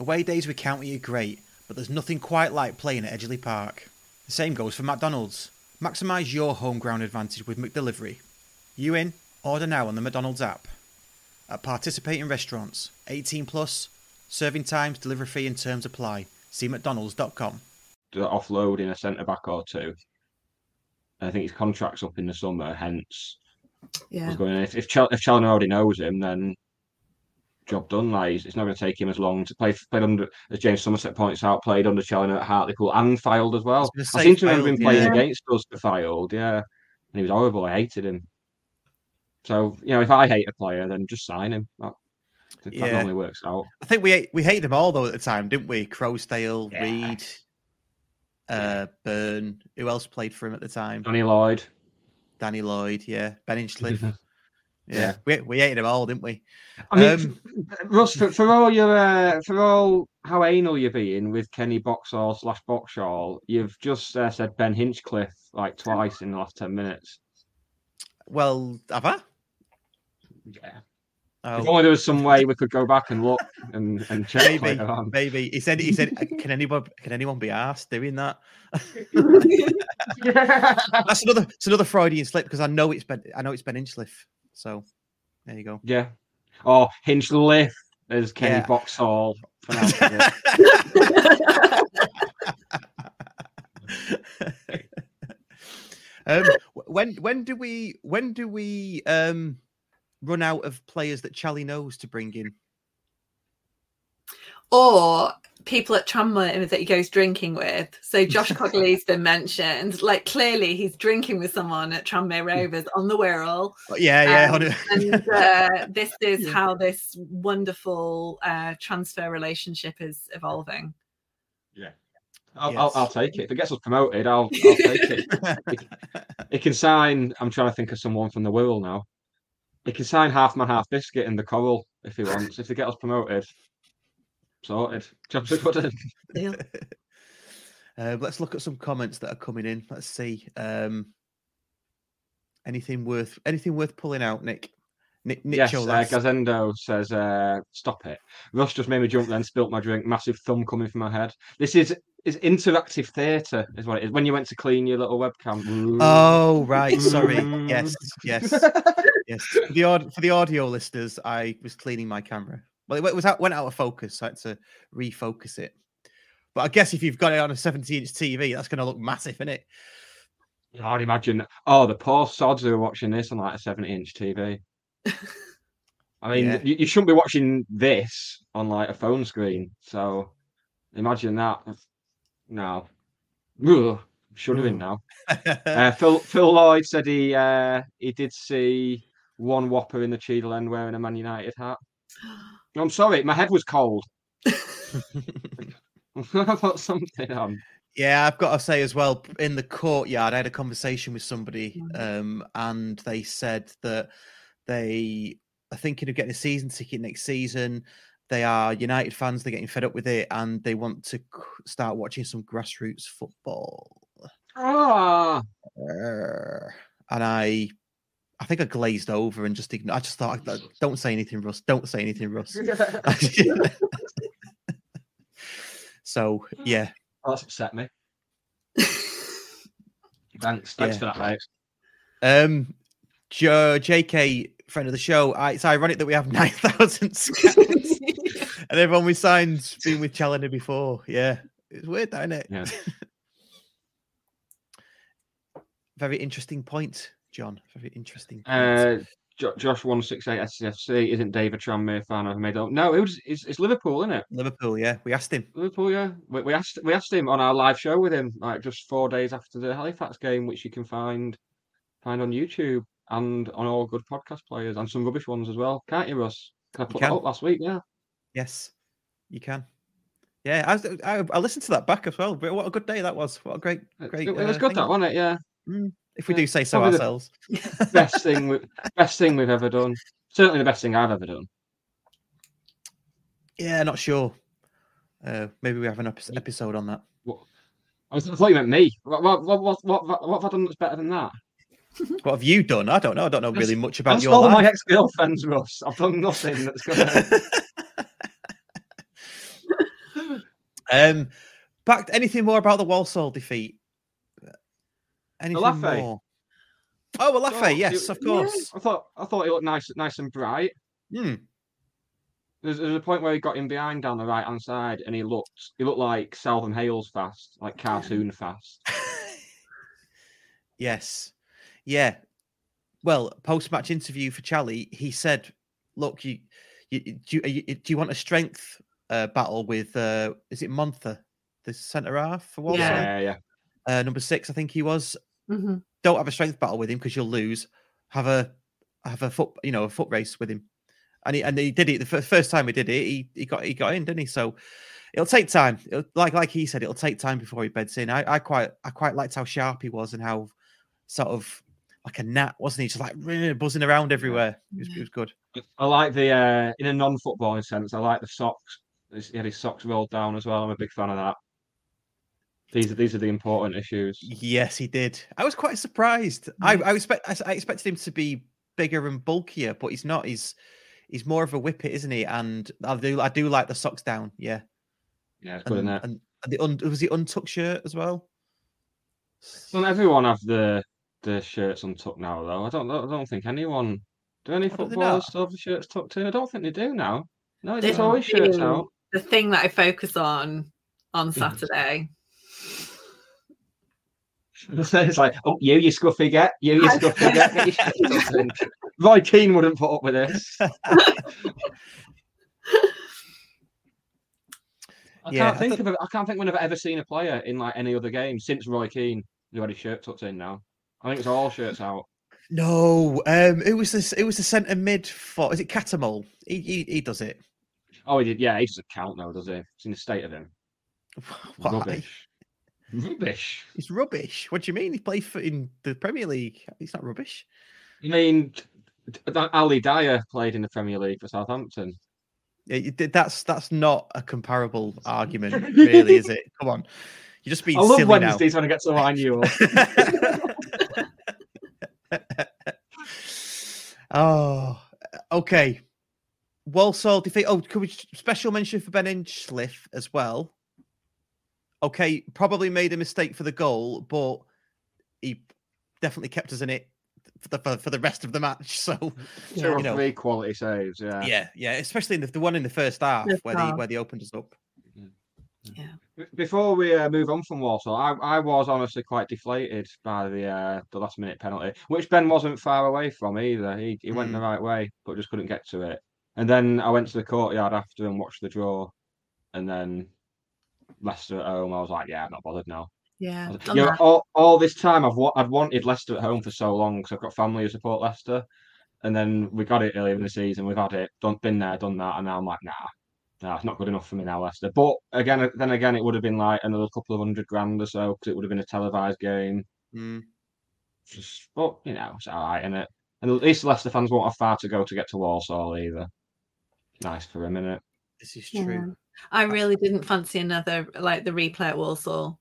Away days with County are great, but there's nothing quite like playing at Edgeley Park. The same goes for McDonald's. Maximise your home ground advantage with McDelivery. You in? Order now on the McDonald's app. At participating restaurants, 18 plus, serving times, delivery fee and terms apply. See mcdonalds.com. they're offloading a centre back or two. I think his contract's up in the summer, hence yeah. going. If if, Chel- if Challinor already knows him, then job done. Like it's, it's not going to take him as long to play. Played under, as James Somerset points out, played under Challinor at Hartlepool and Fylde as well. gonna I seem to remember him Fylde, playing yeah. against us for Fylde, yeah, and he was horrible. I hated him. So you know, if I hate a player, then just sign him. That, that Yeah. normally works out. I think we we hated them all though at the time, didn't we? Croasdale, Yeah. Reed, uh, Byrne. Who else played for him at the time? Johnny Lloyd. Danny Lloyd, yeah. Ben Inchcliffe. Yeah. Yeah. We, we hated them all, didn't we? I mean, Um, Russ, for, for all your uh, for all how anal you're being with Kenny Boxshall slash Boxshall, you've just uh, said Ben Hinchcliffe like twice in the last ten minutes. Well, have I? Yeah. Oh. If only there was some way we could go back and look and, and check maybe, later on. maybe. He said, he said, can anyone, can anyone be asked doing that? That's another, it's another Freudian slip because I know it's Ben, I know it's Ben Inchcliffe. So there you go. Yeah. Or Hinchcliffe as Kenny Yeah. Boxshall pronounced um, when when do we when do we um run out of players that Charlie knows to bring in? Or people at Tranmere that he goes drinking with. So Josh Cogley's been mentioned. Like clearly he's drinking with someone at Tranmere Rovers on the Wirral. Oh, Yeah, yeah. Um, hold on. and uh, this is how this wonderful uh, transfer relationship is evolving. Yeah. I'll, I'll, I'll take it. If it gets us promoted, I'll, I'll take it. It can sign. I'm trying to think of someone from the Wirral now. It can sign half man, half biscuit in the Coral if he wants. if they get us promoted, sorted. Jobs are good. Deal. Uh, let's look at some comments that are coming in. Let's see. Um, anything worth anything worth pulling out, Nick? Ni- Yes, Nicho uh. Gazendo says, uh, "Stop it." Russ just made me jump, then spilt my drink. Massive thumb coming from my head. This is is interactive theatre, is what it is. When you went to clean your little webcam. Oh right, sorry. Yes, yes, yes. For the aud- for the audio listeners, I was cleaning my camera. Well, it was out, went out of focus, so I had to refocus it. But I guess if you've got it on a 70-inch TV, that's going to look massive, isn't it? I'd imagine. Oh, the poor sods who are watching this on like a seventy-inch TV. I mean, Yeah. you, you shouldn't be watching this on like a phone screen. So imagine that. No, Ugh, should have been now. Uh, Phil Phil Lloyd said he uh, he did see one whopper in the Cheadle end wearing a Man United hat. I'm sorry, my head was cold. I put something on. Yeah, I've got to say as well, in the courtyard, I had a conversation with somebody, um, and they said that they are thinking of getting a season ticket next season. They are United fans, they're getting fed up with it, and they want to start watching some grassroots football. Ah. And I, I think I glazed over and just ignored. I just thought, "Don't- say anything, Russ. Don't say anything, Russ. so yeah, that's upset me. Thanks, thanks for Yeah. that, mate. Um, Joe, JK, friend of the show. I, it's ironic that we have nine thousand scouts, and everyone we signed's been with Challinor before. Yeah, it's weird, that, isn't it? Yeah. Very interesting point, John. Very interesting. Uh, Josh one six eight SCFC isn't David Tranmere fan of made up. No, it was it's, it's Liverpool, isn't it? Liverpool. Yeah, we asked him. Liverpool, yeah. We, we asked we asked him on our live show with him, like just four days after the Halifax game, which you can find find on YouTube and on all good podcast players and some rubbish ones as well. Can't you, Russ? Can I put that up last week? Yeah. Yes, you can. Yeah, I, was- I, I listened to that back as well. But what a good day that was! What a great, great. it was uh, good, that wasn't it? Yeah. If we Yeah, do say so ourselves. best thing, we, best thing we've ever done. Certainly the best thing I've ever done. Yeah, not sure. Uh, maybe we have an episode on that. I, was, I thought you meant me. What, what, what, what, what, what, what have I done that's better than that? What have you done? I don't know. I don't know really much about I've your stolen my ex girlfriend's Russ. I've done nothing that's gonna. Um, back anything more about the Walsall defeat? Anything Olaofe. more? Oh, well, Oh, yes, it- of course. I thought I thought he looked nice, nice and bright. Hmm. There's, there's a point where he got him behind down the right hand side, and he looked he looked like Southam-Hales fast, like cartoon fast. Yes. Yeah. Well, post match interview for Charlie, he said, "Look, you, you do, you, you- do you want a strength uh, battle with? Uh, is it Montha, the centre half for Walsall? Yeah, yeah. Uh, number six, I think he was. Mhm. Don't have a strength battle with him because you'll lose. Have a have a foot, you know, a foot race with him." And he and he did it the fir- first time he did it. He he got he got in, didn't he? So it'll take time. It'll, like like he said, it'll take time before he beds in. I, I quite I quite liked how sharp he was and how sort of like a gnat, wasn't he? Just like buzzing around everywhere. It was, it was good. I like the uh, in a non-footballing sense. I like the socks. He had his socks rolled down as well. I'm a big fan of that. These are these are the important issues. Yes, he did. I was quite surprised. I I expect I, s- I expected him to be bigger and bulkier, but he's not. He's he's more of a whippet, isn't he? And I do I do like the socks down. Yeah, Yeah, it's good and, in there. and, and the un, was the untucked shirt as well. Doesn't everyone have the the shirts untucked now though? I don't I don't think anyone. Do any do footballers still have the shirts tucked in? I don't think they do now. No, This there's always shirts out. The thing that I focus on on Mm-hmm. Saturday. it's like, oh, you, you scruffy get, you, you scruffy get, get your shirts. Roy Keane wouldn't put up with this. I Yeah, can't I think thought- of. A, I can't think when I've ever seen a player in like any other game since Roy Keane who had his shirt tucked in. Now, I think it's all shirts out. No, um, it was this. It was the centre mid for. Is it Catamol? He, he he does it. Oh, he did. Yeah, he doesn't count now, does he? It's in the state of him. Why? Rubbish. Rubbish. He's rubbish. What do you mean? He played for in the Premier League. He's not rubbish. I mean, Ali Dia played in the Premier League for Southampton. Yeah, That's that's not a comparable argument, really, is it? Come on, you're just being I love silly now. Wednesdays when I get to line you up. oh, Okay. Walsall defeat. Oh, could we special mention for Ben Inchliff as well? Okay, probably made a mistake for the goal, but he definitely kept us in it for the for, for the rest of the match. So Two or you know, three quality saves. Yeah. yeah, yeah, especially in the, the one in the first half First where they where they opened us up. Yeah. Before we uh, move on from Walsall, I, I was honestly quite deflated by the uh, the last minute penalty, which Ben wasn't far away from either. He he went the Mm. right way, but just couldn't get to it. And then I went to the courtyard after and watched the draw, and then Leicester at home. I was like, yeah, I'm not bothered now. Yeah. I was- done You know, that. all, all this time I've wa- I'd wanted Leicester at home for so long because I've got family who support Leicester, and then we got it earlier in the season. We've had it, done, been there, done that, and now I'm like, nah, nah, it's not good enough for me now, Leicester. But again, then again, it would have been like another couple of hundred grand or so because it would have been a televised game. Mm. Just, but you know, it's all right, innit? And at least Leicester fans won't have far to go to get to Walsall either. Nice for a innit? This is Yeah. true. I really didn't fancy another like the replay at Walsall.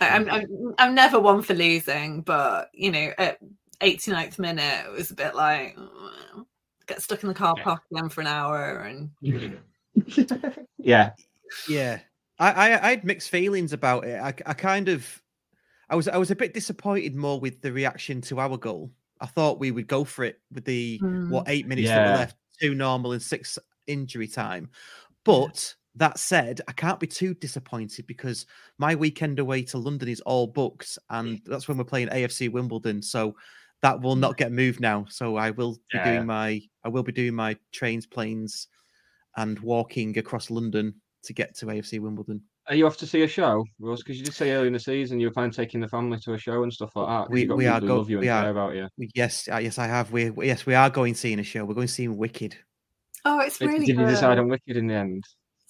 I- I'm, I'm I'm never one for losing, but you know, at 89th minute, it was a bit like "Oh, get stuck in the car Yeah. park again for an hour, and mm-hmm. Yeah, Yeah, I, I I had mixed feelings about it. I, I kind of, I was I was a bit disappointed more with the reaction to our goal. I thought we would go for it with the what mm. eight minutes that were left, two normal and six injury time. But that said, I can't be too disappointed because my weekend away to London is all booked, and that's when we're playing AFC Wimbledon. So that will mm. not get moved now. So I will be Yeah. doing my I will be doing my trains, planes, and walking across London to get to AFC Wimbledon. Are you off to see a show, Rose? Because you did say earlier in the season you were planning taking the family to a show and stuff like that. We- we are who go- and we are- care about you. Yes, yes, I have. We- yes, we are going seeing a show. We're going seeing Wicked. Oh, it's Did- really did you good. decide on Wicked in the end?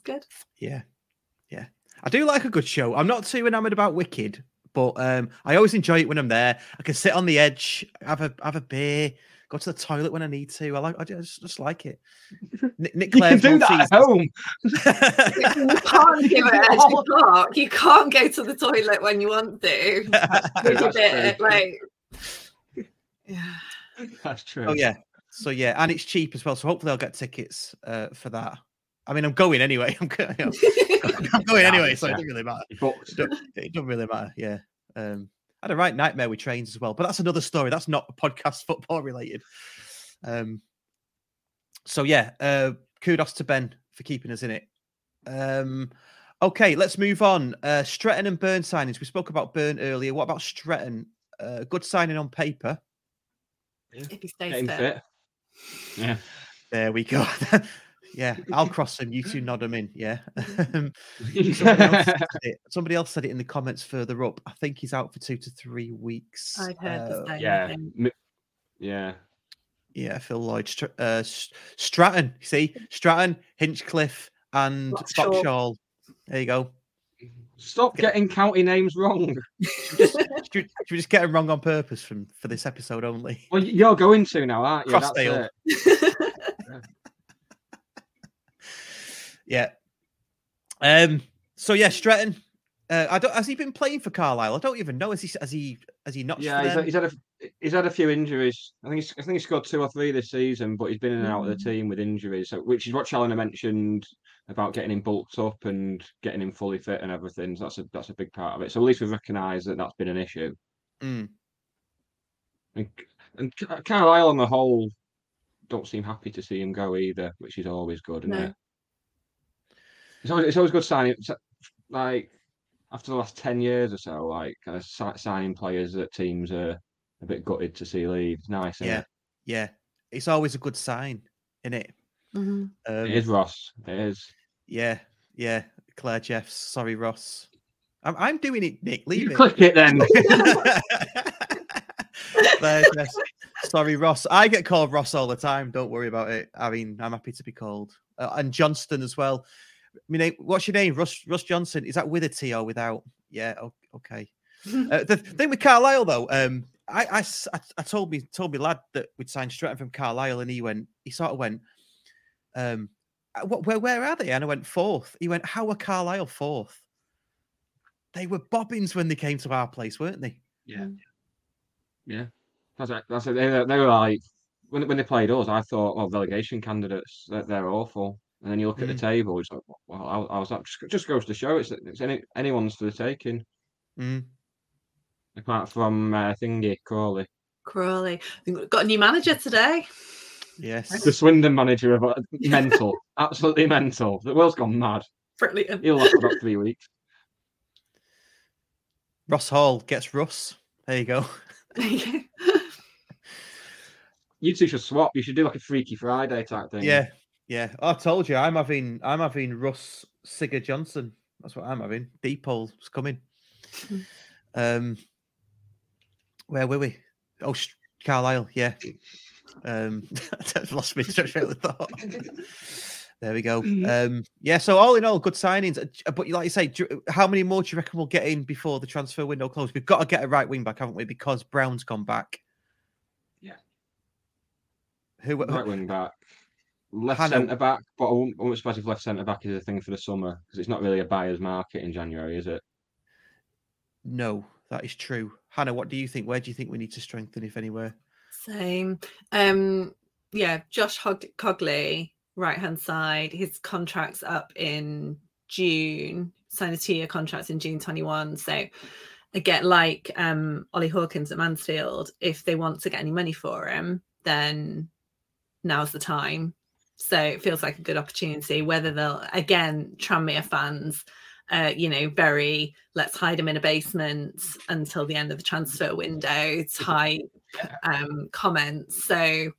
good. Yeah, yeah. I do like a good show. I'm not too enamored about Wicked, but um, I always enjoy it when I'm there. I can sit on the edge, have a have a beer, go to the toilet when I need to. I like. I just, just like it. Nick, Nick You can do that at home. You can't give it a Edge Park. You can't go to the toilet when you want to. With a bit like, yeah. That's true. Oh yeah. So yeah, and it's cheap as well. So hopefully I'll get tickets uh, for that. I mean, I'm going anyway. I'm going. I'm going anyway, so it doesn't really matter. It doesn't, it don't really matter. Yeah. Um, I had a right nightmare with trains as well, but that's another story. That's not podcast football related. Um, so yeah, uh, kudos to Ben for keeping us in it. Um, okay, let's move on. Uh, Stretton and Byrne signings. We spoke about Byrne earlier. What about Stretton? Uh, good signing on paper. If he stays Getting fit. fit. Yeah. There we go. yeah, I'll cross them. You two nod them in. Yeah. Um, somebody, else said it, somebody else said it in the comments further up. I think he's out for two to three weeks. I'd heard the Uh, same yeah. thing. Yeah. Yeah, Phil Lloyd, Str- uh, Stratton. See, Stratton, Hinchcliffe, and Boxall. Boxall. There you go. Stop getting county names wrong. Should, we just get them wrong on purpose from for this episode only? Well, you're going to now, aren't you? That's Crossdale. it. Yeah. Um. So yeah, Stratton. Uh, I don't. Has he been playing for Carlisle? I don't even know. Has he? Has he? Has he not? Yeah, he's, he's had a he's had a few injuries. I think he's, I think he scored two or three this season, but he's been in and out of the team with injuries. So, which is what Challinor mentioned about getting him bulked up and getting him fully fit and everything. So that's a that's a big part of it. So at least we've recognised that that's been an issue. Mm. And, and Carlisle on the whole don't seem happy to see him go either, which is always good, isn't No. it? It's always, it's always good signing. Like after the last ten years or so, like kind of signing players that teams are a bit gutted to see leave. It's nice, isn't Yeah. it? Yeah. It's always a good sign, isn't it? Mhm. Um, It is Ross. It is. Yeah. Yeah. Claire Jeffs. Sorry, Ross. I'm, I'm doing it, Nick. Leave You it. click it then. Claire Jeffs. Sorry, Ross. I get called Ross all the time. Don't worry about it. I mean, I'm happy to be called. Uh, and Johnston as well. I mean, what's your name? Russ Russ Johnson. Is that with a T or without? Yeah. Okay. Uh, the thing with Carlisle though, um, I, I s- I- I told me told me lad that we'd signed Stratton from Carlisle, and he went, he sort of went, um, "Uh, what, where where are they? And I went fourth. He went, how are Carlisle fourth? They were bobbins when they came to our place, weren't they? Yeah. Yeah. That's it. That's it. They, were- they were like when when they played us, I thought, well, relegation candidates, they're, they're awful. And then you look at the Mm. table, it's like, well, I was that? Just, just goes to show it's, it's any, anyone's for the taking. Mm. Apart from uh, Thingy Crawley, Crawley. We've got a new manager today. Yes. the Swindon manager of uh, mental, absolutely mental. The world's gone mad. Brilliant. He'll last about three weeks. Ross Hall gets Russ. There you go. You two should swap. You should do like a Freaky Friday type thing. Yeah, yeah. I told you, I'm having, I'm having Russ Sigurd Johnson. That's what I'm having. Deepol's coming. Um, where were we? Oh, Sh- Carlisle. Yeah. Um, I've lost my train of thought. There we go. Um, yeah. So all in all, good signings. Uh, But like you say, do- how many more do you reckon we'll get in before the transfer window closes? We've got to get a right wing back, haven't we? Because Brown's gone back. Yeah. Who? Right wing back. Left Hannah- centre back, but I wouldn't, I wouldn't suppose if left centre back is a thing for the summer because it's not really a buyer's market in January, is it? No, that is true. Hannah, what do you think? Where do you think we need to strengthen, if anywhere? Same. Um, yeah, Josh Hog- Cogley, right hand side. His contract's up in June. Signed a two-year contract in June 21. So again, like um Ollie Hawkins at Mansfield, if they want to get any money for him, then now's the time. So it feels like a good opportunity. Whether they'll again, Tranmere fans, uh, you know, very let's hide him in a basement until the end of the transfer window type um, comments. So,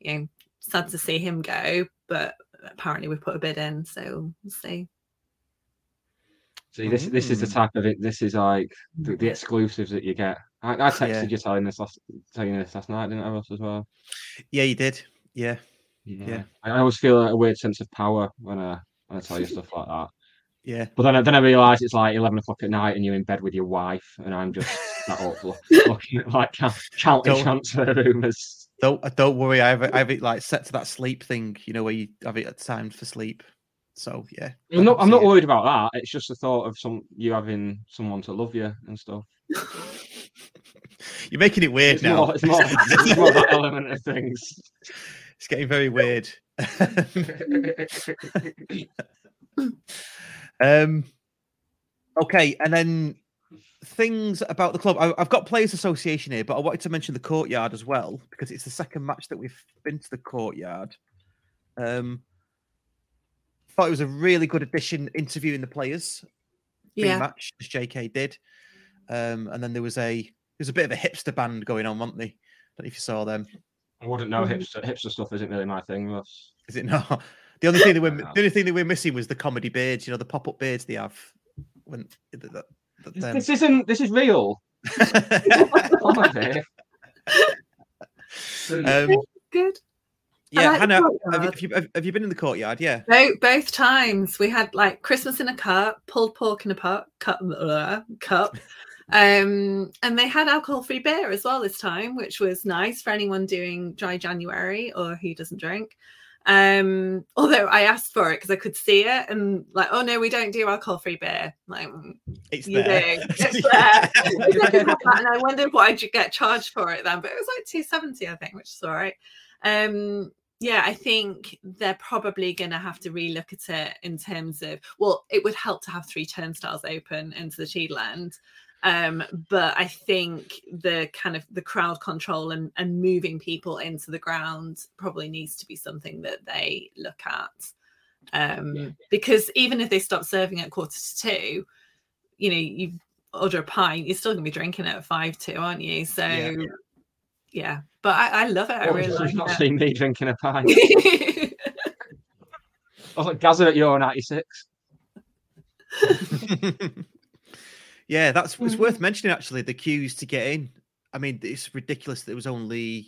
you know, sad to see him go, but apparently we put a bid in, so we'll see. See, this this is the Mm. type of it. This is like the, the exclusives that you get. I, I texted Yeah. you telling this last telling this last night, didn't I, Ross, as well? Yeah, you did. Yeah. Yeah. I I always feel a weird sense of power when I when I tell you stuff like that. Yeah. But then I then I realise it's like eleven o'clock at night and you're in bed with your wife, and I'm just that awful looking at like count- counting transfer rumours. Don't uh, don't worry. I have it, I have it like set to that sleep thing. You know where you have it timed for sleep. So yeah. I'm not. I'm not it. worried about that. It's just the thought of some you having someone to love you and stuff. You're making it weird It's now. more, it's more, it's more that element of things. It's getting very weird. um. Okay, and then things about the club. I, I've got players' association here, but I wanted to mention the courtyard as well because it's the second match that we've been to the courtyard. Um, thought it was a really good addition interviewing the players Yeah. pre-match as JK did. Um, and then there was a there was a bit of a hipster band going on, weren't they? Don't know if you saw them. I wouldn't know. Hipster, hipster stuff isn't really my thing, Ross. Is it not? The only thing that we're the only thing that we're missing was the comedy beards. You know, the pop up beards they have. When that, that, that them. This isn't. This is real. Um, Good. yeah, like Hannah, have you, have, you, have, have you been in the courtyard? Yeah. Both, both times we had like Christmas in a cup, pulled pork in a pot, cup, uh, cup. Um, and they had alcohol-free beer as well this time, which was nice for anyone doing dry January or who doesn't drink. Um, although I asked for it because I could see it and like, oh no, we don't do alcohol-free beer. Like, mm, It's you there. do. It's there. I could have that, and I wondered what I'd get charged for it then, but it was like 270, I think, which is all right. Um, yeah, I think they're probably going to have to relook at it in terms of, well, it would help to have three turnstiles open into the Cheadle End. Um, but I think the kind of the crowd control and, and moving people into the ground probably needs to be something that they look at. Um, because even if they stop serving at quarter to two, you know, you order a pint, you're still gonna be drinking it at five two, aren't you? So Yeah. yeah, but I, I love it. I What, really you've like not it. seen me drinking a pint. I was like Gazza at Euro '96. yeah, that's it's Mm. worth mentioning actually. The queues to get in. I mean, it's ridiculous that there was only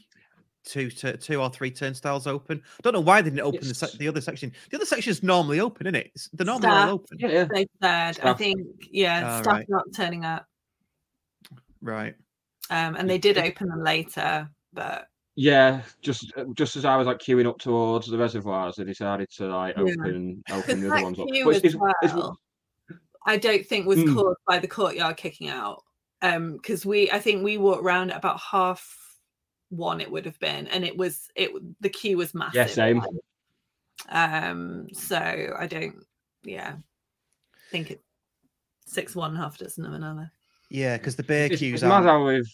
two two or three turnstiles open. I don't know why they didn't open the, Yes. sec- the other section. The other section is normally open, isn't it? It's- They're normally Staff. all open. Yeah, yeah. They said, I think, yeah, Ah, staff right. not turning up. Right. Um, and they did open them later, but Yeah, just just as I was like queuing up towards the reservoirs, they decided to like Yeah. open open the other ones up. it's- it's- well, I don't think was Mm. caused by the courtyard kicking out. Um, because we, I think we walked around at about half one it would have been, and it was it. The queue was massive. Yeah, same. Um, so I don't. Yeah, think it six one half dozen of another. Yeah, because the beer It's, queues it's mad are. how we've.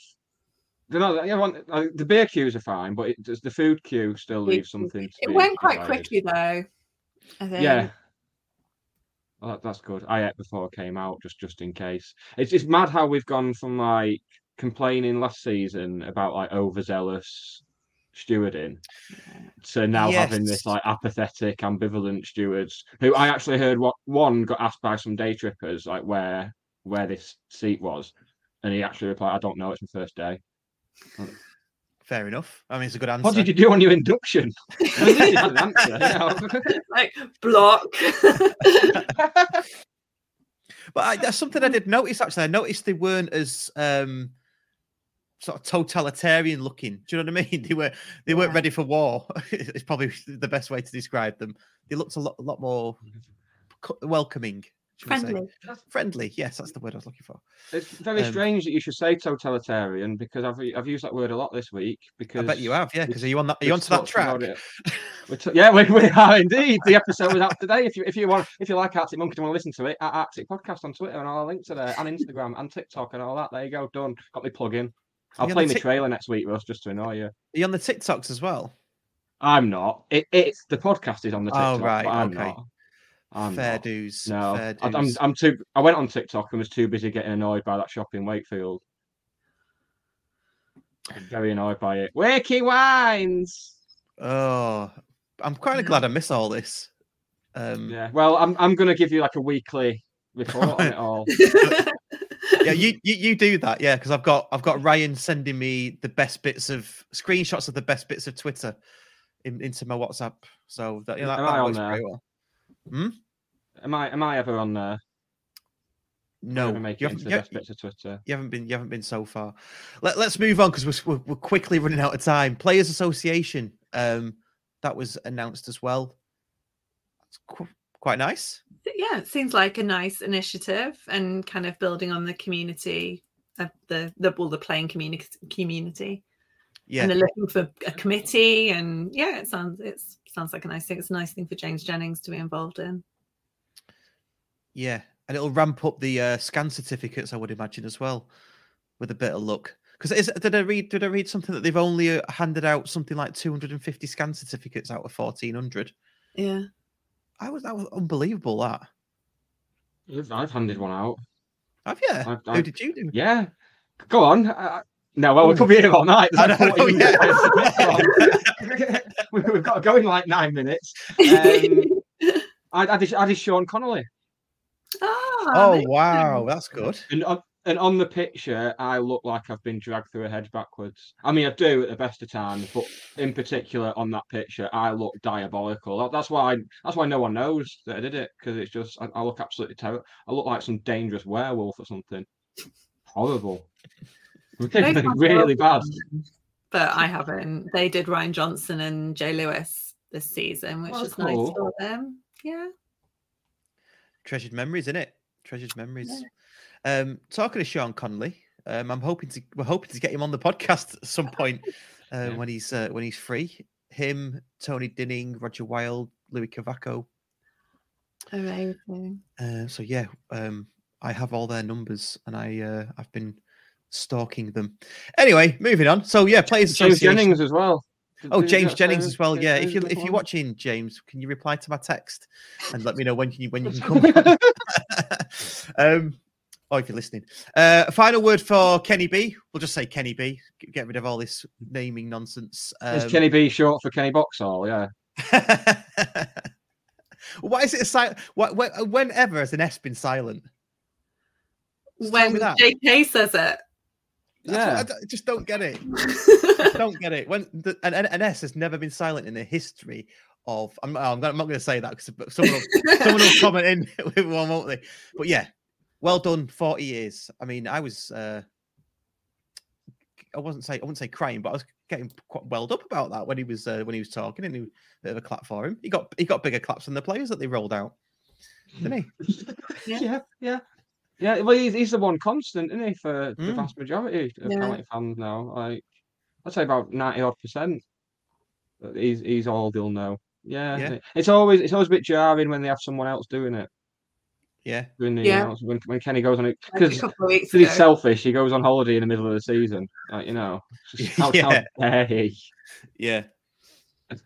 They're not, you know, uh, the beer queues are fine, but it, just the food queue still leaves something. to It be went quite desired. quickly though. I think. Yeah. Well, that, that's good. I ate before it came out, just just in case. It's it's mad how we've gone from like complaining last season about like overzealous stewarding to now having this like apathetic, ambivalent stewards who I actually heard what one got asked by some day trippers like where where this seat was, and he actually replied, "I don't know. It's my first day." Fair enough. I mean, it's a good answer. What did you do on your induction? I mean, this is an answer, you know. like block. But I, that's something I did notice actually. I noticed they weren't as um, sort of totalitarian looking. Do you know what I mean? They were they weren't ready for war. it's probably the best way to describe them. They looked a lot a lot more welcoming. Should we say. Friendly. Friendly. Yes, that's the word I was looking for. It's very Um, strange that you should say totalitarian because I've I've used that word a lot this week. Because I bet you have, yeah. Because we've- are you on that? Are we've you onto that talked track? it. We're t- yeah, we, we are indeed. The episode was out today. If you if you want if you like Arctic Monkeys and want to listen to it, at Arctic Podcast on Twitter and all our links are there, and Instagram and TikTok and all that. There you go, done. Got me plug in. I'll play the my Tik- trailer next week, Russ, just to annoy you. Are you on the TikToks as well? I'm not. It, it's the podcast is on the Oh, TikTok, right, but I'm okay. not. I'm fair not. dues. No, fair I- I'm. I'm too. I went on TikTok and was too busy getting annoyed by that shop in Wakefield. I'm very annoyed by it. Wakey wines. Oh, I'm kind of glad I miss all this. Um, Yeah. Well, I'm I'm gonna give you like a weekly report on it all. yeah, you, you you do that, yeah, because I've got I've got Ryan sending me the best bits of screenshots of the best bits of Twitter in, into my WhatsApp. So that, you know, that, Am that works very well. Hmm? Am I am I ever on there? No, you haven't, the you, of Twitter? you haven't been you haven't been so far. Let, let's move on because we're, we're we're quickly running out of time. Players Association, um, that was announced as well. It's qu- quite nice. yeah, it seems like a nice initiative and kind of building on the community of the the well, the playing community community. Yeah, And they're looking for a committee and yeah, it sounds it sounds like a nice thing. It's a nice thing for James Jennings to be involved in. Yeah, and it'll ramp up the uh, scan certificates, I would imagine as well, with a bit of luck. Because did I read? Did I read something that they've only uh, handed out something like 250 scan certificates out of 1400? Yeah. I was that was unbelievable. That I've- I've handed one out. have you? I've- Who I've- did you do? Yeah. Go on. Uh, no, well, we could be here all night. I There's know, like 40 yeah. minutes. We- We've got to go in like nine minutes. Um, I, I, did, I did Sean Connolly. Ah, Oh wow, that's good. And on, and on the picture, I look like I've been dragged through a hedge backwards. I mean, I do at the best of times, but in particular on that picture, I look diabolical. That- that's why that's why no one knows that I did it because it's just I, I look absolutely terrible. I look like some dangerous werewolf or something. Horrible. Very really bad. But I haven't. They did Ryan Johnson and Jay Lewis this season, which Oh, is nice for them. Yeah. Treasured memories, in it? Treasured memories. Um, talking to Sean Connolly, um, I'm hoping to we're hoping to get him on the podcast at some point uh, Yeah. when he's uh, when he's free. Him, Tony Dinning, Roger Wilde, Louis Cavaco. Amazing. Uh, so yeah, um, I have all their numbers, and I uh, I've been stalking them. Anyway, moving on. So yeah, players James Jennings as well. Did- Oh, James Jennings as well. James Yeah, if you if you're watching, James, can you reply to my text and let me know when you when you can come? um, or if you're listening. Uh, final word for Kenny B. We'll just say Kenny B. Get rid of all this naming nonsense. Is Um, Kenny B short for Kenny Boxshall? Yeah. Why is it a silent? Whenever has an S been silent? Just When. JK says it. That's what I Yeah. just don't get it. Don't get it. When the, an, an an S has never been silent in the history of. I'm, I'm not going to say that because someone will, someone will comment in with one, won't they? But yeah, well done. Forty years. I mean, I was. uh I wasn't say I wouldn't say crying, but I was getting quite welled up about that when he was uh, when he was talking, and he, bit of a clap for him. He got he got bigger claps than the players that they rolled out, didn't he? Yeah. Yeah, yeah. Yeah, well, he's, he's the one constant, isn't he, for the Mm. vast majority of Yeah. County fans now? Like, I'd say about ninety odd percent. that He's he's all they'll know. Yeah, Yeah. it's always it's always a bit jarring when they have someone else doing it. Yeah. Doing the Yeah. announce- when when Kenny goes on it Like a because couple of weeks he's selfish. He goes on holiday in the middle of the season. Like, you know, just, how, how Yeah. dare he? Yeah.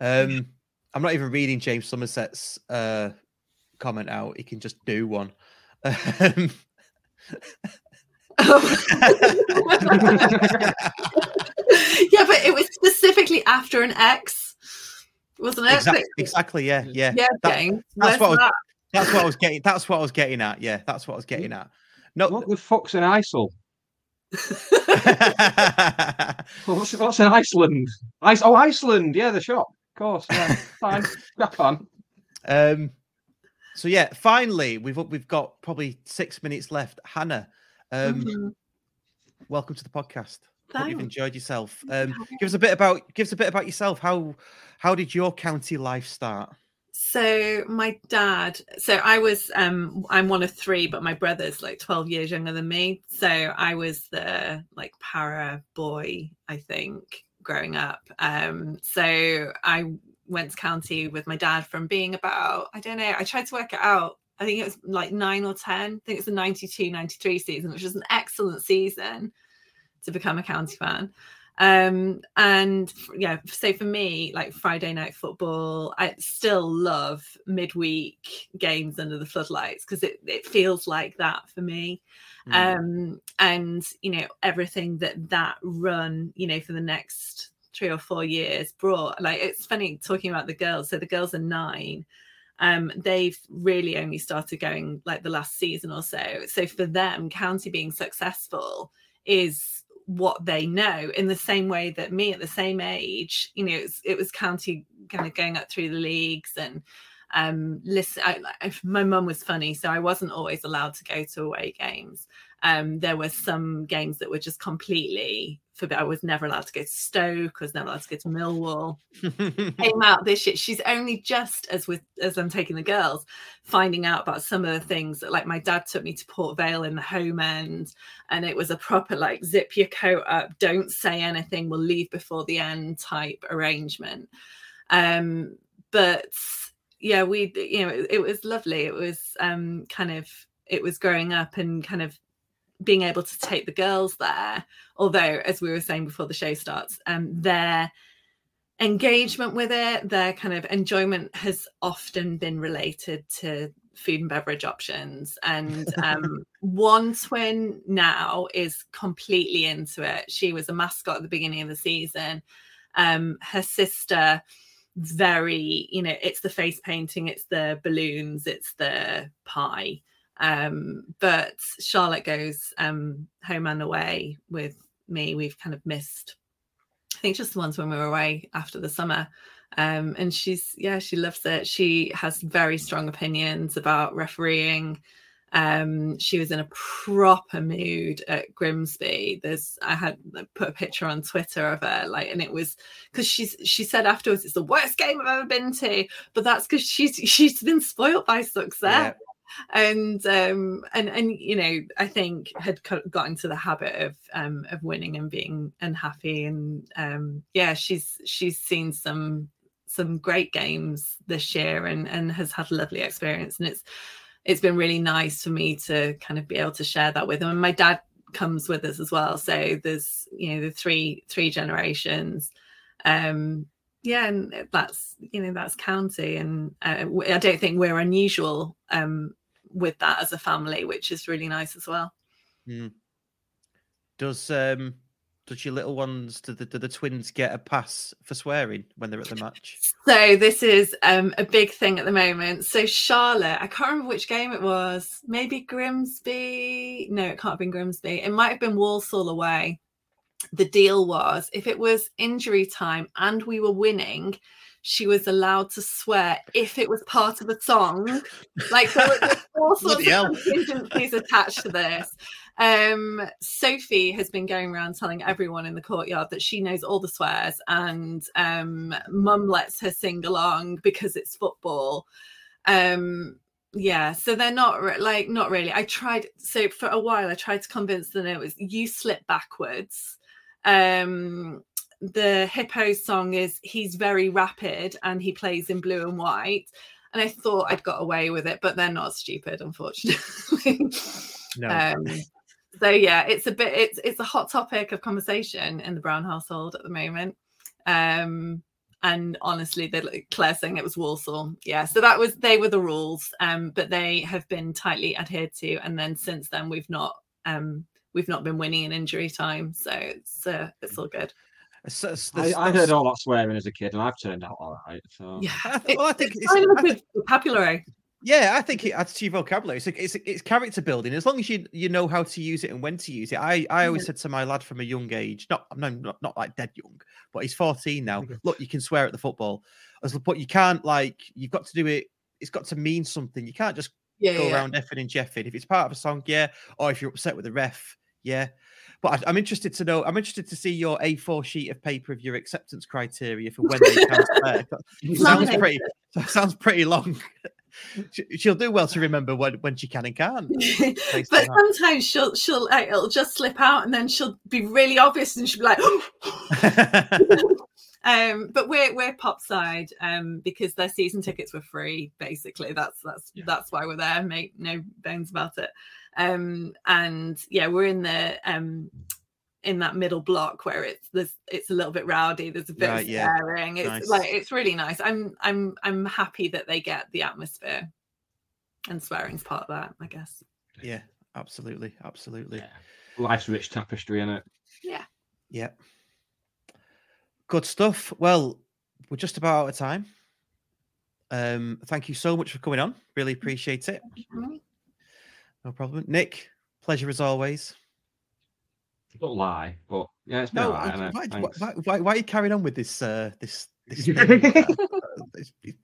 Um, I'm not even reading James Somerset's uh comment out. He can just do one. Um, yeah, but it was specifically after an X, wasn't it? exactly, exactly. Yeah. Yeah. Yeah, That- that's where's what I was, that? that's what I was getting. That's what I was getting at. Yeah. That's what I was getting at. No. What the fuck's an ISIL? What's, what's in Iceland? Ice, oh, Iceland. Yeah, the shop. Of course. Yeah, fine. Crack on. Um, so yeah, finally we've we've got probably six minutes left. Hannah, um, Mhm. welcome to the podcast. Hope you've enjoyed yourself. Um, give us a bit about give us a bit about yourself. How how did your county life start? So my dad, so I was um I'm one of three, but my brother's like 12 years younger than me. So I was the like para boy, I think, growing up. Um so I went to county with my dad from being about, I don't know, I tried to work it out. I think it was like nine or 10. I think it's the 92, 93 season, which was an excellent season to become a county fan um and yeah so for me like friday night football i still love midweek games under the floodlights because it, it feels like that for me Mm. um and you know everything that that run you know for the next three or four years brought like it's funny talking about the girls. So the girls are nine. Um they've really only started going like the last season or so. So for them county being successful is what they know in the same way that me at the same age you know it was, it was county kind of going up through the leagues and um listen I, I, my mum was funny so i wasn't always allowed to go to away games um there were some games that were just completely forbidden i was never allowed to go to stoke i was never allowed to go to millwall. Came out this year she's only just as with as i'm taking the girls finding out about some of the things that like my dad took me to port vale in the home end and it was a proper like zip your coat up don't say anything we'll leave before the end type arrangement. Um but yeah we you know it, it was lovely it was um kind of it was growing up and kind of being able to take the girls there although as we were saying before the show starts um their engagement with it their kind of enjoyment has often been related to food and beverage options. And um one twin now is completely into it. She was a mascot at the beginning of the season. Um her sister very you know it's the face painting it's the balloons it's the pie um but charlotte goes um home and away with me. We've kind of missed i think just the ones when we were away after the summer. Um and she's yeah she loves it. She has very strong opinions about refereeing. Um she was in a proper mood at grimsby. There's i had put a picture on twitter of her like and it was because she's she said afterwards it's the worst game i've ever been to. But that's because she's she's been spoiled by success and um and and you know i think had got into the habit of um of winning and being unhappy and um yeah she's she's seen some some great games this year and and has had a lovely experience. And it's it's been really nice for me to kind of be able to share that with them. And my dad comes with us as well. So there's you know the three three generations. Um yeah and that's you know that's county. And uh, i don't think we're unusual um with that as a family which is really nice as well Mm. Does um does your little ones do the do the twins get a pass for swearing when they're at the match? So this is um, a big thing at the moment. So Charlotte, I can't remember which game it was. Maybe Grimsby. No, it can't have been Grimsby. It might have been Walsall away. The deal was if it was injury time and we were winning, she was allowed to swear if it was part of a song. Like there were all sorts of contingencies attached to this. Um, Sophie has been going around telling everyone in the courtyard that she knows all the swears, and um, Mum lets her sing along because it's football. Um, yeah, so they're not re- like not really. I tried so for a while. I tried to convince them it was you slip backwards Um, the hippo song is he's very rapid and he plays in blue and white. And I thought I'd got away with it, but they're not stupid, unfortunately. No. Um, so yeah, it's a bit it's it's a hot topic of conversation in the Brown household at the moment. Um, and honestly, they Claire saying it was Walsall. Yeah, so that was they were the rules, um, but they have been tightly adhered to. And then since then, we've not um we've not been winning in injury time, so it's uh, it's all good. It's- it's- I, there's- I heard all that swearing as a kid, and I've turned out all right. So Yeah, I th- well, I think it's it's, kind of I a good vocabulary. yeah, I think it adds to your vocabulary. It's, it's it's character building. As long as you you know how to use it and when to use it. I I always Yeah. said to my lad from a young age, not no not, not like dead young, but he's 14 now. Look, you can swear at the football, as but you can't like you've got to do it. It's got to mean something. You can't just Yeah, go yeah, yeah. around effing and jeffing. If it's part of a song, yeah, or if you're upset with the ref, yeah. But I, I'm interested to know. I'm interested to see your A4 sheet of paper of your acceptance criteria for when they. That sounds pretty. Sounds pretty long. She- She'll do well to remember when, when she can and can't. but sometimes she'll she'll like, it'll just slip out and then she'll be really obvious and she'll be like um but we're we're pop side um because their season tickets were free basically that's that's Yeah. that's why we're there make no bones about it um and yeah we're in the um in that middle block where it's there's it's a little bit rowdy there's a bit Right, of yeah. swearing it's Nice. like it's really nice i'm i'm i'm happy that they get the atmosphere and swearing's part of that i guess yeah, absolutely, absolutely. yeah. life's rich tapestry in it. yeah Yeah. Good stuff. Well, we're just about out of time. Um, thank you so much for coming on. Really appreciate it. No problem. Nick, pleasure as always. Don't lie, but yeah, it's No, innit? why, why, why, why are you carrying on with this? Uh, this, this. Uh, it's- it-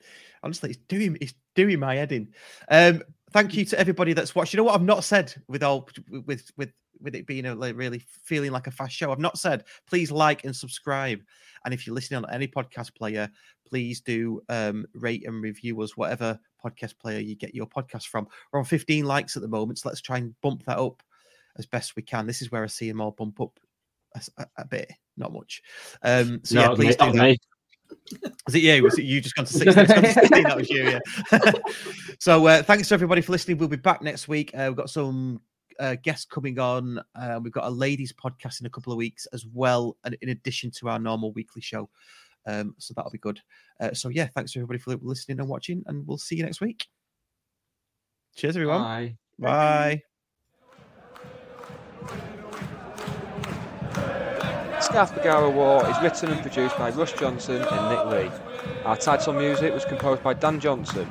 honestly, it's doing it's doing my head in. Um, thank you to everybody that's watched. You know what I've not said with all with with with it being a like, really feeling like a fast show. I've not said please like and subscribe. And if you're listening on any podcast player, please do um, rate and review us, whatever podcast player you get your podcast from. We're on 15 likes at the moment, so let's try and bump that up as best we can. This is where I see them all bump up a bit, not much. Um, so yeah, please do that. me. Was it you? Was it you just gone to 16? Gone to 16, that was you, yeah. so uh, thanks to everybody for listening. We'll be back next week. Uh, we've got some uh, guests coming on. Uh, we've got a ladies podcast in a couple of weeks as well, and in addition to our normal weekly show. Um, so that'll be good. Uh, so yeah, thanks to everybody for listening and watching, and we'll see you next week. Cheers, everyone. Bye. Bye. Scarf Bergara Wore is written and produced by Russ Johnson and Nick Lee. Our title music was composed by Dan Johnson.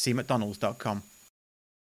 See McDonald's.com.